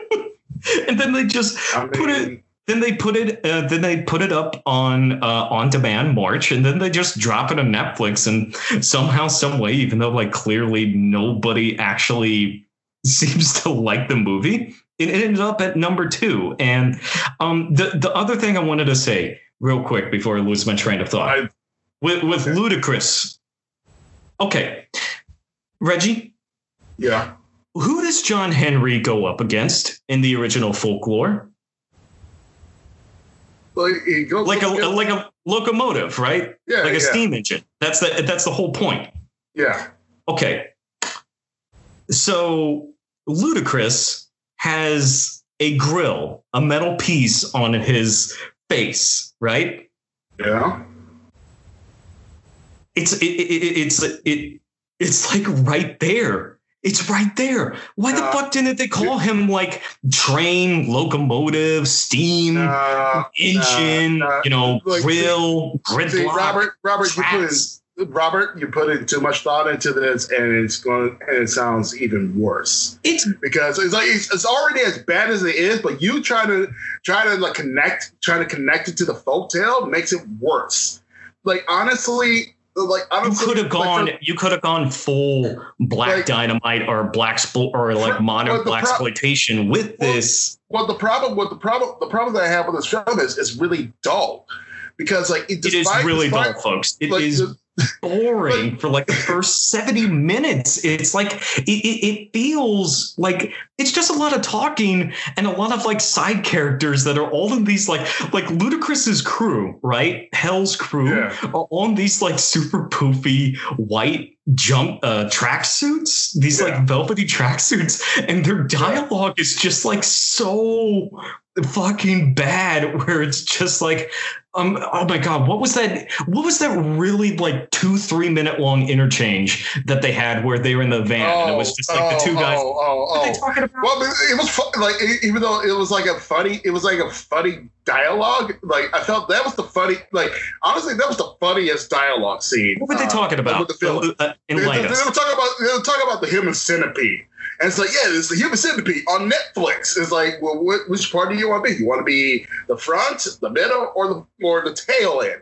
and then they just I mean, put it. Then they put it. Uh, then they put it up on uh, on demand March, and then they just drop it on Netflix. And somehow, some way, even though like clearly nobody actually (laughs) seems to like the movie, it ended up at number two. And um, the the other thing I wanted to say real quick before I lose my train of thought. I, with with okay. Ludacris. Okay. Reggie? Yeah. Who does John Henry go up against in the original folklore? Well, he goes like a against- like a locomotive, right? Yeah. Like a yeah. steam engine. That's the that's the whole point. Yeah. Okay. So Ludacris has a grill, a metal piece on his face, right? Yeah. It's it, it, it's it it's like right there. It's right there. Why the fuck didn't they call him like train, locomotive, steam, uh, engine, you know, like, grill, gridlock? Robert, Robert, you put Robert, you put in too much thought into this, and it's going and it sounds even worse. It's because it's like it's, it's already as bad as it is, but you try to try to like connect, trying to connect it to the folk tale makes it worse. Like honestly, like you could have gone like for, you could have gone full black like, dynamite or black sport or like modern black pro- exploitation with well, this well the problem what the problem the problem that i have with this film is it's really dull because like it, despite, it is really despite, dull folks It like, is. The, boring for like the first 70 minutes. It's like it, it, it, feels like it's just a lot of talking and a lot of like side characters that are all in these like like Ludacris's crew, right? Hell's crew yeah. are on these like super poofy white jump uh tracksuits, these yeah. like velvety tracksuits, and their dialogue yeah. is just like so fucking bad where it's just like um oh my god what was that what was that really like two three minute long interchange that they had where they were in the van oh, and it was just like oh, the two guys oh, oh, what they oh. talking about? Well it was fun, like even though it was like a funny it was like a funny dialogue like i felt that was the funny like honestly that was the funniest dialogue scene. What were they uh, talking about? the film. Uh, they, they, they, were talking about they were talking about the human centipede and it's like, yeah, it's the human centipede on Netflix. It's like, well, which part do you want to be? You want to be the front, the middle, or the or the tail end?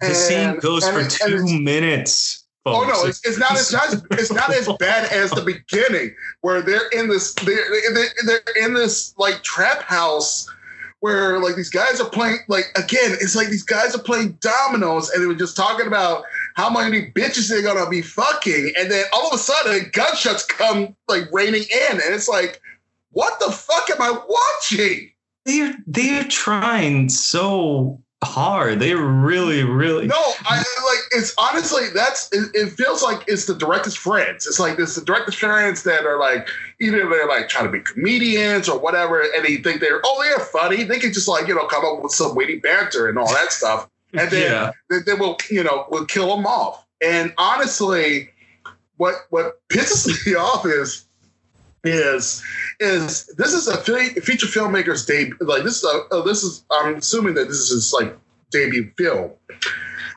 And, the scene goes and, for two minutes. Folks. Oh no, it's, it's not. Not. It's not as (laughs) bad as the beginning, where they're in this. They're, they're, they're in this like trap house where like these guys are playing like again it's like these guys are playing dominoes and they were just talking about how many bitches they're gonna be fucking. And then all of a sudden gunshots come like raining in. And it's like what the fuck am i watching? They're they're trying so hard. They really, really. No, I like. It's honestly that's. It, it, feels like it's the director's friends. It's like it's the director's friends that are like either they're like trying to be comedians or whatever, and they think they're oh they're funny. They can just like you know come up with some witty banter and all that stuff, and then yeah. they, they will you know will kill them off. And honestly, what what pisses (laughs) me off is is is this is a feature filmmaker's debut. Like this is a uh, this is I'm assuming that this is his like debut film.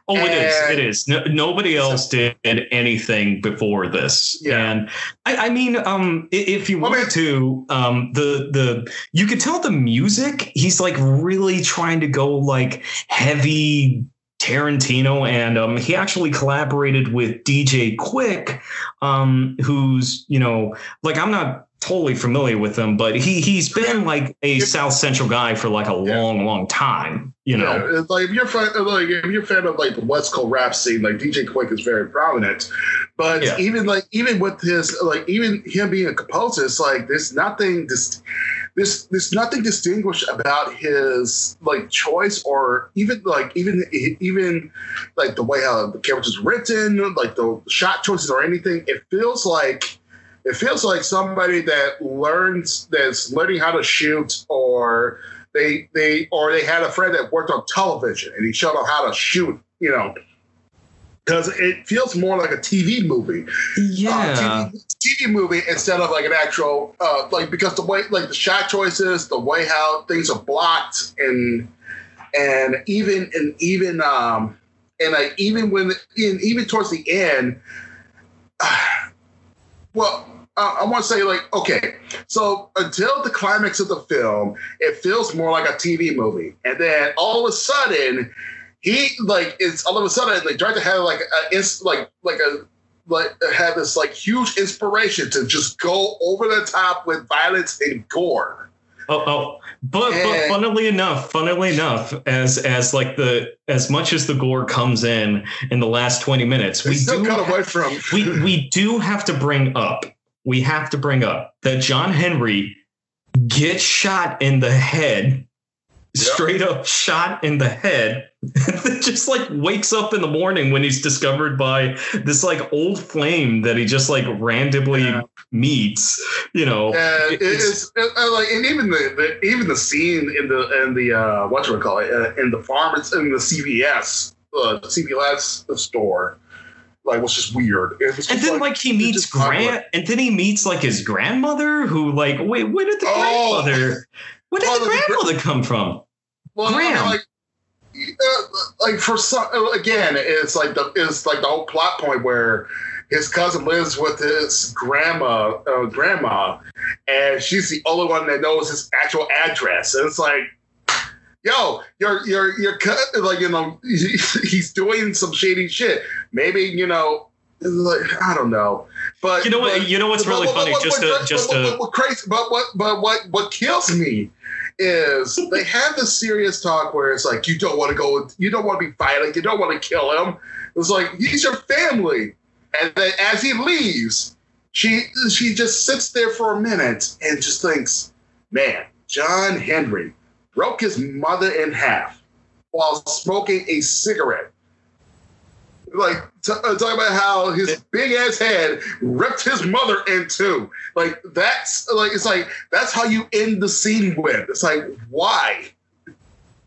Oh, it is. It is. No, nobody else did anything before this. Yeah. And I, I mean, um, if you wanted to, um, the the you could tell the music. He's like really trying to go like heavy Tarantino, and um, he actually collaborated with DJ Quik, um, who's you know like I'm not totally familiar with him, but he he's been like a South Central guy for like a long, long time. You know, yeah, like if you're fan, like if you're a fan of like the West Coast rap scene, like DJ Quik is very prominent. But yeah. even like even with his like even him being a composer, it's like there's nothing this there's there's nothing distinguished about his like choice or even like even even like the way how the character is written, like the shot choices or anything. It feels like it feels like somebody that learns that's learning how to shoot or they they or they had a friend that worked on television and he showed them how to shoot you know because it feels more like a TV movie. Yeah, uh, TV, TV, movie instead of like an actual uh, like because the way like the shot choices, the way how things are blocked, and and even and even um and like even when in, even towards the end. Uh, well, uh, I want to say like okay, so until the climax of the film, it feels more like a TV movie, and then all of a sudden, he like it's all of a sudden like director had like a like like a like had this like huge inspiration to just go over the top with violence and gore. Oh, oh, but and, but funnily enough, funnily enough, as as like the as much as the gore comes in in the last twenty minutes, we do have, from we we do have to bring up we have to bring up that John Henry gets shot in the head. (laughs) straight up shot in the head, that (laughs) just like wakes up in the morning when he's discovered by this like old flame that he just like randomly yeah. meets. You know, uh, it's, it's uh, like and even the, the, even the scene in the in the uh, what you call it uh, in the farm it's in the CVS uh, CVS store like was just weird. Was and then like, like he meets Grant, and then he meets like his grandmother, who like wait, where did the oh. grandmother? Where did well, the grandmother come from? Well, Graham. like, uh, like for some again, it's like the it's like the whole plot point where his cousin lives with his grandma, uh, grandma, and she's the only one that knows his actual address. And it's like, yo, you're you're you're like you know (laughs) he's doing some shady shit. Maybe you know. Like, I don't know, but you know what? But, you know what's really but, funny? But, just to, just to what, crazy, but what but what what kills me is (laughs) they have this serious talk where it's like you don't want to go, you don't want to be violent, you don't want to kill him. It's like he's your family, and then as he leaves, she she just sits there for a minute and just thinks, man, John Henry, broke his mother in half while smoking a cigarette. Like t- uh, talking about how his big ass head ripped his mother in two. Like that's like it's like that's how you end the scene with. It's like why?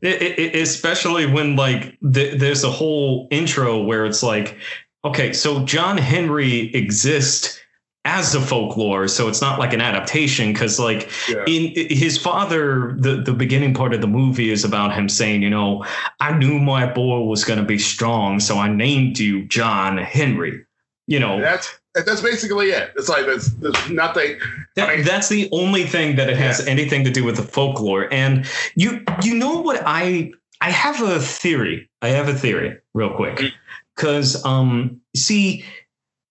It, it, especially when like th- there's a whole intro where it's like, okay, so John Henry exists as a folklore so it's not like an adaptation because like yeah. in his father the the beginning part of the movie is about him saying you know i knew my boy was going to be strong so i named you john henry you know that's that's basically it it's like there's, there's nothing that, I mean, that's the only thing that it has yeah. anything to do with the folklore and you you know what i i have a theory i have a theory real quick because mm. um see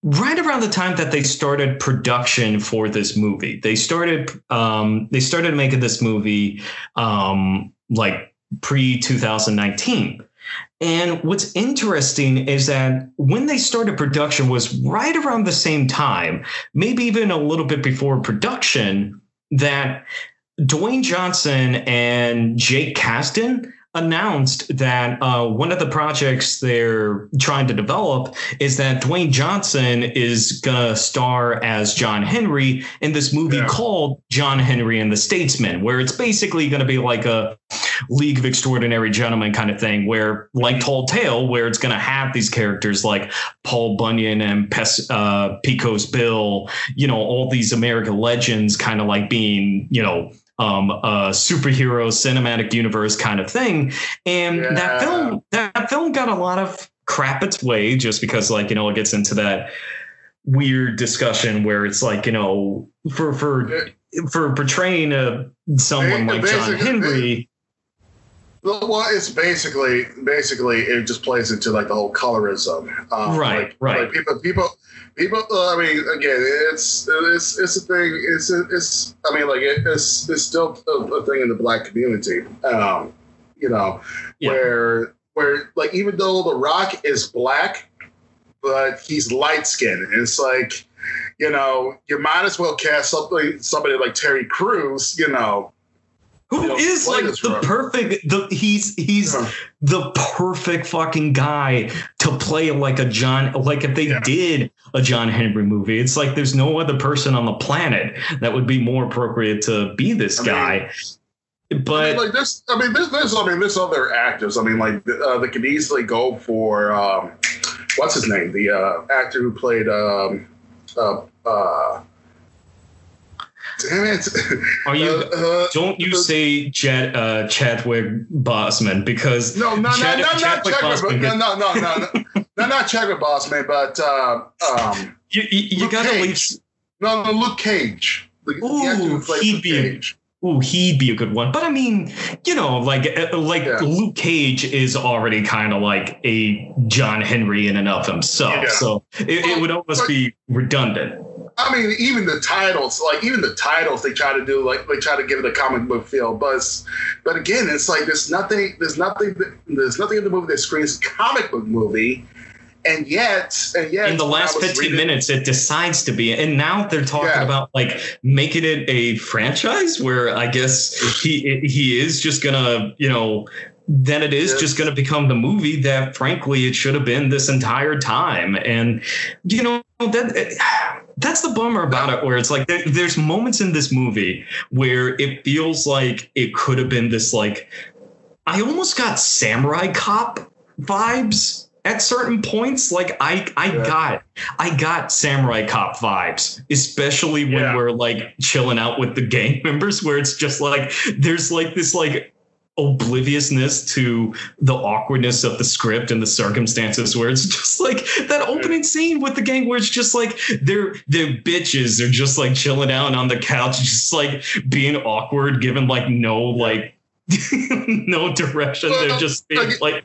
right around the time that they started production for this movie. They started um, they started making this movie um, like pre 2019 and what's interesting is that when they started production was right around the same time maybe even a little bit before production that dwayne johnson and jake kasdan announced that uh, one of the projects they're trying to develop is that Dwayne Johnson is gonna star as John Henry in this movie Yeah. called John Henry and the Statesmen, where it's basically gonna be like a League of Extraordinary Gentlemen kind of thing, where like Tall Tale, where it's gonna have these characters like Paul Bunyan and Pes- uh, Pecos Bill, you know, all these American legends kind of like being, you know, um, a superhero cinematic universe kind of thing. And Yeah. that film, that film got a lot of crap its way just because, like, you know, it gets into that weird discussion where it's like, you know, for for for portraying a someone like John Henry. Well, it's basically basically it just plays into like the whole colorism. Um, Right, like, right. Like people, people, people. Uh, I mean, again, it's it's it's a thing. It's it's. I mean, like it, it's it's still a, a thing in the black community. Um, you know, Yeah. where where like even though The Rock is black, but he's light skinned, and it's like. You know, you might as well cast somebody, somebody like Terry Crews. You know, Who You know, is like the role. perfect the he's he's Yeah. the perfect fucking guy to play like a John like if they Yeah. did a John Henry movie it's like there's no other person on the planet that would be more appropriate to be this I mean, guy I but mean, like this. I mean, this there's, I mean, there's other actors. I mean, like uh, they could easily go for um, what's his name, the uh, actor who played. Um, uh, uh, damn it! are you Uh, uh, don't you say Chad, uh, Chadwick Boseman because no, no, no, Chad- no, not Chadwick Chadwick. Boseman No, no, no, no, no, (laughs) no, not Chadwick Boseman, but uh, um, you, you, you gotta leave no, no, Luke Cage. Ooh, actor he'd be a- Cage. Ooh, he'd be a good one. But I mean, you know, like uh, like Yeah. Luke Cage is already kind of like a John Henry in and of himself. Yeah. So it, it would almost but- be redundant. I mean, even the titles, like even the titles, they try to do like they try to give it a comic book feel. But but again, it's like there's nothing, there's nothing, there's nothing in the movie that screams comic book movie, and yet, and yet, In the last 15 reading- minutes, it decides to be. And now they're talking Yeah. about like making it a franchise where I guess he he is just gonna, you know, then it is Yeah. just going to become the movie that frankly it should have been this entire time and you know that that's the bummer about it where it's like there, there's moments in this movie where it feels like it could have been this like i almost got samurai cop vibes at certain points like i i Yeah. got i got samurai cop vibes especially when Yeah. we're like chilling out with the gang (laughs) members where it's just like there's like this like obliviousness to the awkwardness of the script and the circumstances where it's (laughs) just like that opening scene with the gang where it's just like they're they're bitches. They're just like chilling out on the couch just like being awkward given like no like (laughs) no direction. They're just being like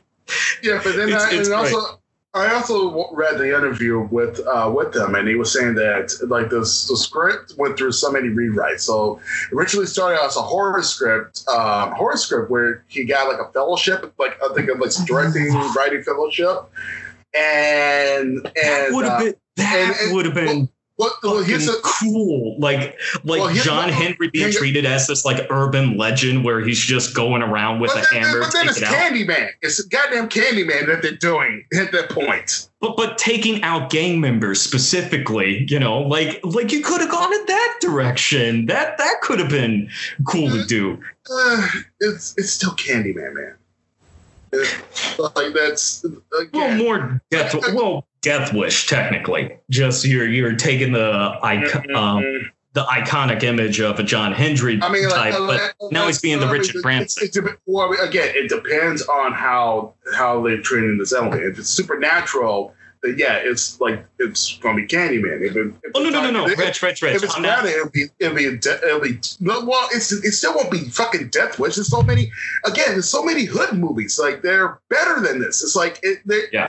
Yeah, but then It's- I, it's and great. also I also read the interview with uh, with them, and he was saying that like the, the script went through so many rewrites. So originally started as a horror script, um, horror script where he got like a fellowship, like I think of like directing, writing fellowship, and that and would have uh, been that would have been what, well, here's a, cool. Like like Well, John well, Henry being treated as this like urban legend where he's just going around with but a then, hammer but then it's out Candyman. It's a goddamn Candyman that they're doing at that point. but but taking out gang members specifically, you know, like like you could have gone in that direction. That that could have been cool to do. Uh, it's it's still Candyman, man. It's like that's Well, again. more death. Well, Death Wish technically. Just you're you're taking the icon, um, the iconic image of a John Henry Mm-hmm. I mean, type, uh, but uh, now he's being the Richard it- Branson. It, it, well, again, it depends on how how they're treating this element. If it's supernatural, then yeah, it's like it's gonna be Candyman. If it, if Oh no no no no, Rich Rich Rich. If it's not- it'll be it'll be de- it'll be no, well. It's it still won't be fucking Death Wish. There's so many again. There's so many hood movies. Like they're better than this. It's like it. They, Yeah.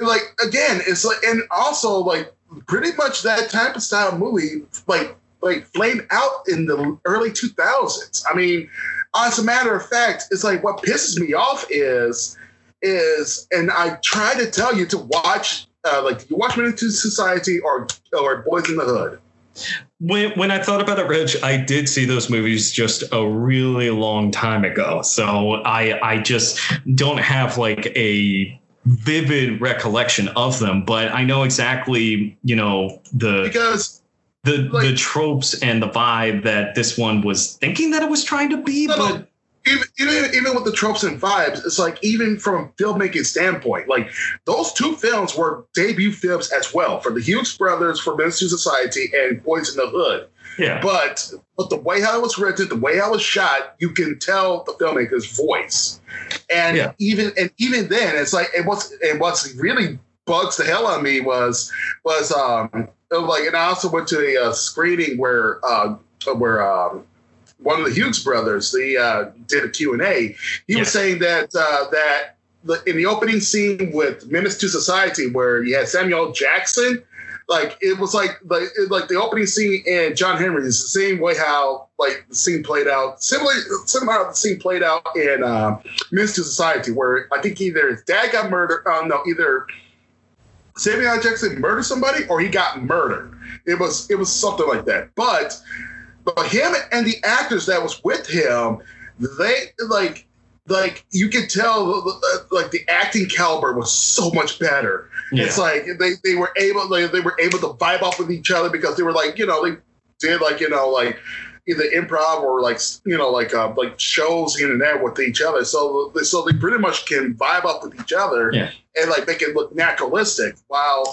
Like again, it's like and also like pretty much that type of style movie like like flamed out in the early 2000s. I mean, as a matter of fact, it's like what pisses me off is is and I try to tell you to watch uh, like you watch Menace to Society or or Boys in the Hood. when when I thought about it, Rich, I did see those movies just a really long time ago. So I I just don't have like a vivid recollection of them, but I know exactly, you know, the because the like- the tropes and the vibe that this one was thinking that it was trying to be, No, no. but even, even even with the tropes and vibes, it's like even from a filmmaking standpoint, like those two films were debut films as well for the Hughes brothers for Men's Society and Boys in the Hood. Yeah. But but the way how it was written, the way how it was shot, you can tell the filmmaker's voice. And Yeah. even and even then, it's like and what's and what's really bugs the hell out of me was was um it was like and I also went to a uh, screening where uh where um one of the Hughes brothers the uh did a Q&A. He Yeah. was saying that uh that the, in the opening scene with Menace to Society where you had Samuel Jackson like it was like like like the opening scene in John Henry is the same way how like the scene played out. Similar similar the scene played out in uh, to Society where I think either his dad got murdered uh, no either Samuel. Jackson murdered somebody or he got murdered. It was it was something like that. But but him and the actors that was with him they like like you could tell like the acting caliber was so much better yeah. it's like they, they were able they, they were able to vibe off with each other because they were like you know they did like you know like either improv or like you know like uh, like shows here and there with each other so so they pretty much can vibe off with each other Yeah. and like make it look naturalistic while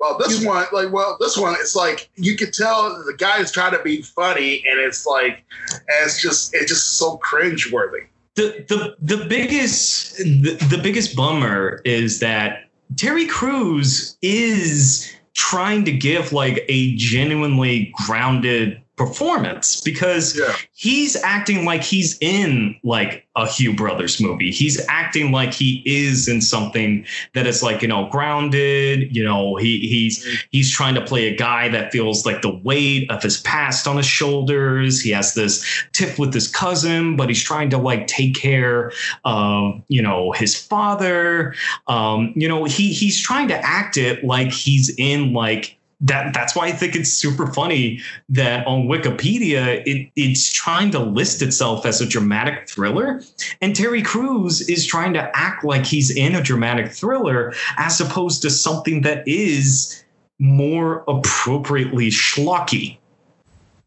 well this one like well this one it's like you could tell the guy is trying to be funny and it's like and it's just it's just so cringe worthy the the the biggest the, the biggest bummer is that Terry Crews is trying to give like a genuinely grounded performance because yeah he's acting like he's in like a Hughes Brothers movie. He's acting like he is in something that is like, you know, grounded, you know, he he's he's trying to play a guy that feels like the weight of his past on his shoulders. He has this tiff with his cousin, but he's trying to like take care of, you know, his father. Um, you know, he he's trying to act it like he's in like that that's why I think it's super funny that on Wikipedia it, it's trying to list itself as a dramatic thriller, and Terry Crews is trying to act like he's in a dramatic thriller as opposed to something that is more appropriately schlocky.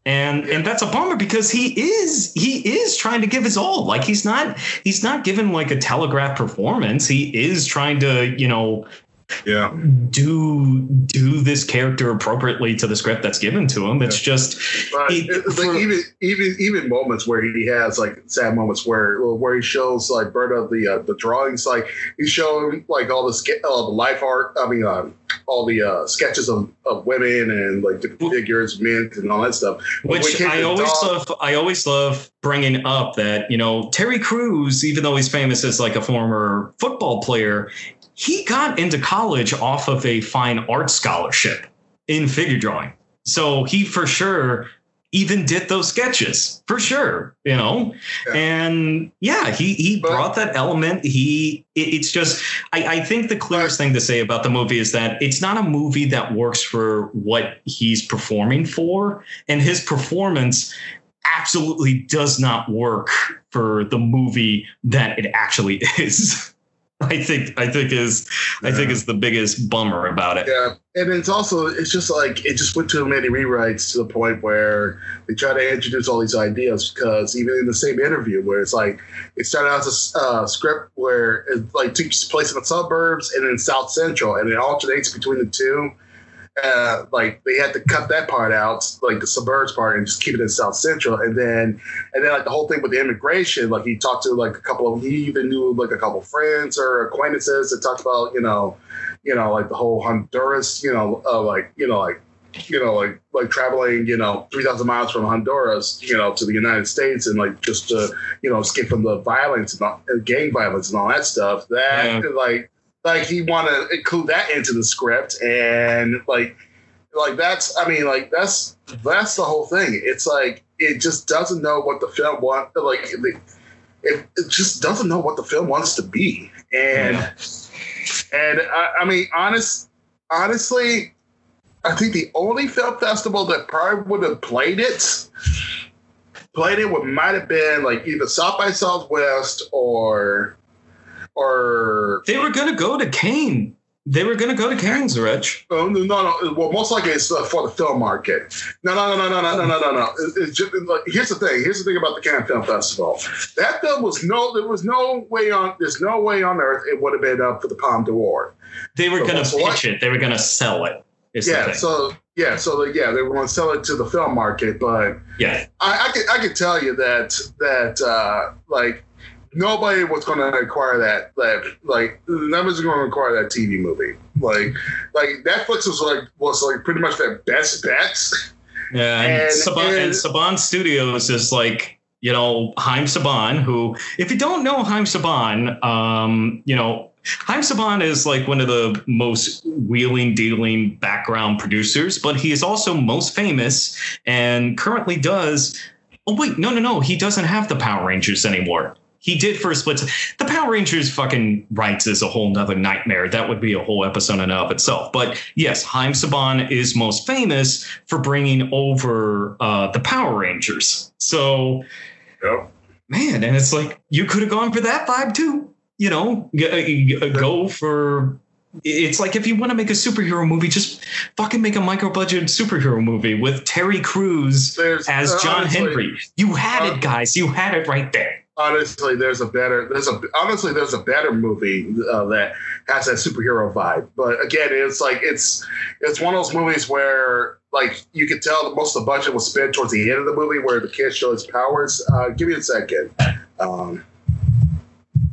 And and that's a bummer because he is he is trying to give his all. Like he's not he's not given like a telegraph performance. He is trying to, you know, yeah do do this character appropriately to the script that's given to him. It's just But It- it's for- like even even even moments where he has like sad moments where where he shows like Bird of the uh, the drawings like he's showing like all the ske- all the life art I mean um, all the uh, sketches of, of women and like different figures mint and all that stuff But which I always dog- love. I always love bringing up that you know Terry Crews, even though he's famous as like a former football player, he got into college off of a fine art scholarship in figure drawing. So he for sure even did those sketches for sure, you know. Yeah. And yeah, he he But- brought that element. He it, it's just I, I think the clearest thing to say about the movie is that it's not a movie that works for what he's performing for, and his performance absolutely does not work for the movie that it actually (laughs) is. (laughs) I think I think is I think is the biggest bummer about it. Yeah, and it's also it's just like it just went to many rewrites to the point where they try to introduce all these ideas because even in the same interview where it's like it started out as a uh, script where it like takes place in the suburbs and then South Central and it alternates between the two. Uh, like they had to cut that part out, like the suburbs part, and just keep it in South Central. And then, and then like the whole thing with the immigration, like he talked to like a couple of, he even knew like a couple of friends or acquaintances that talked about, you know, you know, like the whole Honduras, you know, uh, like, you know, like, you know, like, like traveling, you know, 3,000 miles from Honduras, you know, to the United States and like just to, you know, escape from the violence and all, and gang violence and all that stuff. That, Yeah. like, like he want to include that into the script and like, like that's, I mean, like that's, that's the whole thing. It's like, it just doesn't know what the film want, like, it, it, it just doesn't know what the film wants to be. And, and I, I mean, honest, honestly, I think the only film festival that probably would have played it, played it would might have been like either South by Southwest or, or They were gonna go to Cannes. They were gonna go to Cannes, Rich. Oh, no, no, no. Well, most likely it's uh, for the film market. No, no, no, no, no, no, no, no, no. It- It's just, like, here's the thing. Here's the thing about the Cannes Film Festival. That film was no. There was no way on. There's no way on earth it would have been up for the Palme d'Or. They were So gonna that's what- pitch it. They were gonna sell it. Is Yeah. So yeah. So yeah, they were going to sell it to the film market, but yeah. I, I can I can tell you that that uh, like nobody was going to acquire that that like nobody's going to acquire that TV movie. Like like Netflix was like was like pretty much their best bets. Yeah, and, And- Saban, and, and- Saban Studios is like, you know, Haim Saban, who, if you don't know Haim Saban, um, you know, Haim Saban is like one of the most wheeling dealing background producers, but he is also most famous and currently does. Oh wait, no, no, no, he doesn't have the Power Rangers anymore. He did for a split. The Power Rangers fucking rights is a whole nother nightmare. That would be a whole episode in and of itself. But yes, Haim Saban is most famous for bringing over uh, the Power Rangers. So Yep. man, and it's like you could have gone for that vibe too. You know, g- g- go for. It's like if you want to make a superhero movie, just fucking make a micro budget superhero movie with Terry Crews There's as uh, John honestly- Henry. You had uh, it, guys. You had it right there. Honestly, there's a better there's a honestly there's a better movie uh, that has that superhero vibe. But again, it's like it's it's one of those movies where like you can tell that most of the budget was spent towards the end of the movie where the kid shows his powers. Uh, give me a second. Um,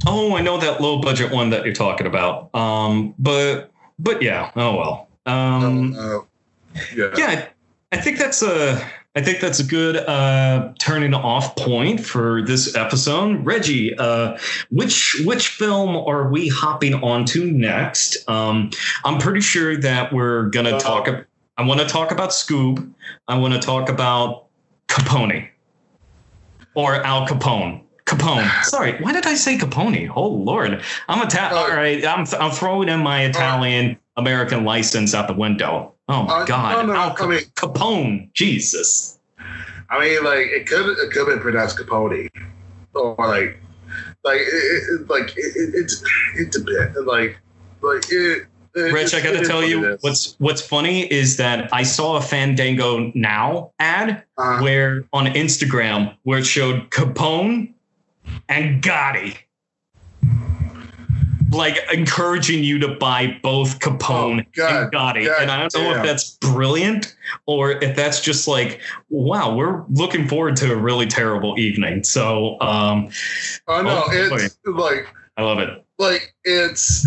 Oh, I know that low budget one that you're talking about. Um, but but yeah. Oh well. Um, uh, yeah. yeah, I think that's a I think that's a good uh, turning off point for this episode. Reggie, uh, which which film are we hopping onto next? Um, I'm pretty sure that we're gonna Uh, talk. I want to talk about Scoob. I want to talk about Capone or Al Capone. Capone. Sorry, why did I say Capone? Oh Lord, I'm Italian. Uh, All right, I'm I'm throwing in my Italian American license out the window. Oh my Uh, God, no, no, Al I mean- Capone. Jesus. I mean, like it could it could have been pronounced Capote, or like like it, like it, it, it's it's a bit like like it. it Rich, I got to tell you, what's what's funny is that I saw a Fandango Now ad Uh, where on Instagram where it showed Capone and Gotti, like encouraging you to buy both Capone Oh, and Gotti. God and I don't know damn. if that's brilliant or if that's just like, wow, we're looking forward to a really terrible evening. So um, oh no, oh, it's like I love it. like it's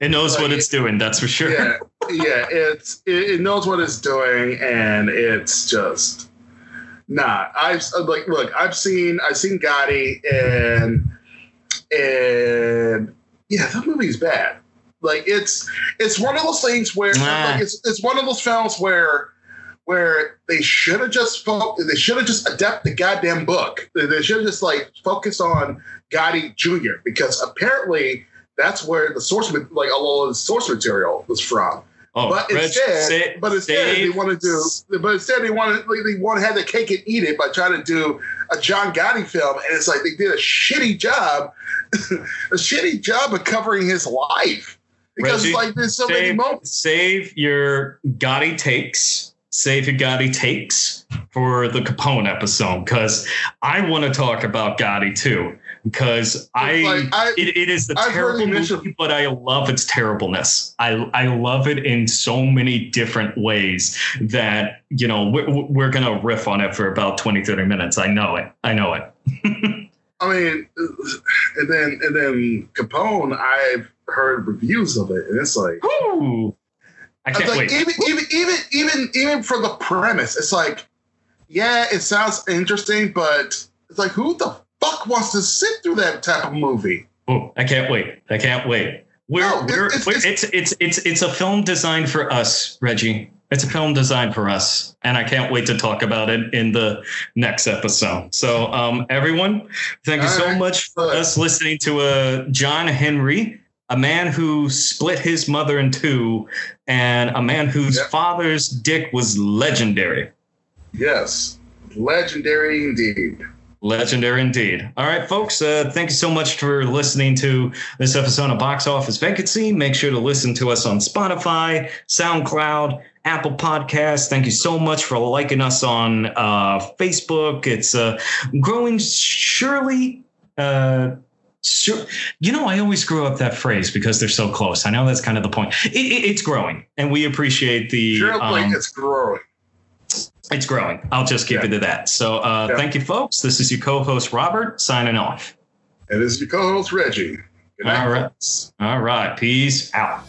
It knows what it's doing. That's for sure. yeah yeah it's it, it knows what it's doing and it's just nah i've like look i've seen i've seen gotti and and yeah that movie's bad like it's it's one of those things where Nah. like it's it's one of those films where where they should have just fo- they should have just adapted the goddamn book. They, should have just like focused on Gotti Jr. because apparently that's where the source like a lot of the source material was from. Oh, But Reg, instead, say- but instead say- they want to do, but instead they want to, they want to have the cake and eat it by trying to do a John Gotti film, and it's like they did a shitty job, (laughs) a shitty job of covering his life because Reggie, like there's so many moments. save your Gotti takes. Save your Gotti takes for the Capone episode because I want to talk about Gotti too. Because I, Like, I- it, it is the I've terrible movie, but I love its terribleness. I I love it in so many different ways that you know we're, we're gonna riff on it for about 20, 30 minutes. I know it. I know it. (laughs) I mean, and then and then Capone, I've heard reviews of it, and it's like, Woo! I can't like wait. even even even even even for the premise, it's like, yeah, it sounds interesting, but it's like, who the fuck wants to sit through that type of movie? Oh, I can't wait. I can't wait. We're, No, we're, it's- we're- it's- it's, it's it's a film designed for us, Reggie. It's a film designed for us, and I can't wait to talk about it in the next episode. So, um, everyone, thank you All so right. much for Good. us listening to uh, John Henry a man who split his mother in two, and a man whose Yep. father's dick was legendary. Yes, legendary indeed. Legendary indeed. All right, folks. Uh, thank you so much for listening to this episode of Box Office Vacancy. Make sure to listen to us on Spotify, SoundCloud, Apple Podcasts. Thank you so much for liking us on uh, Facebook. It's uh, growing surely. Uh, Sure. You know, I always screw up that phrase because they're so close. I know that's kind of the point. It, it, it's growing, and we appreciate the. Surely um, it's growing. It's growing. I'll just keep Yeah. it to that. So, uh, Yeah. thank you, folks. This is your co-host Robert signing off. And this is your co-host Reggie. Good night, All right. All right. Peace out.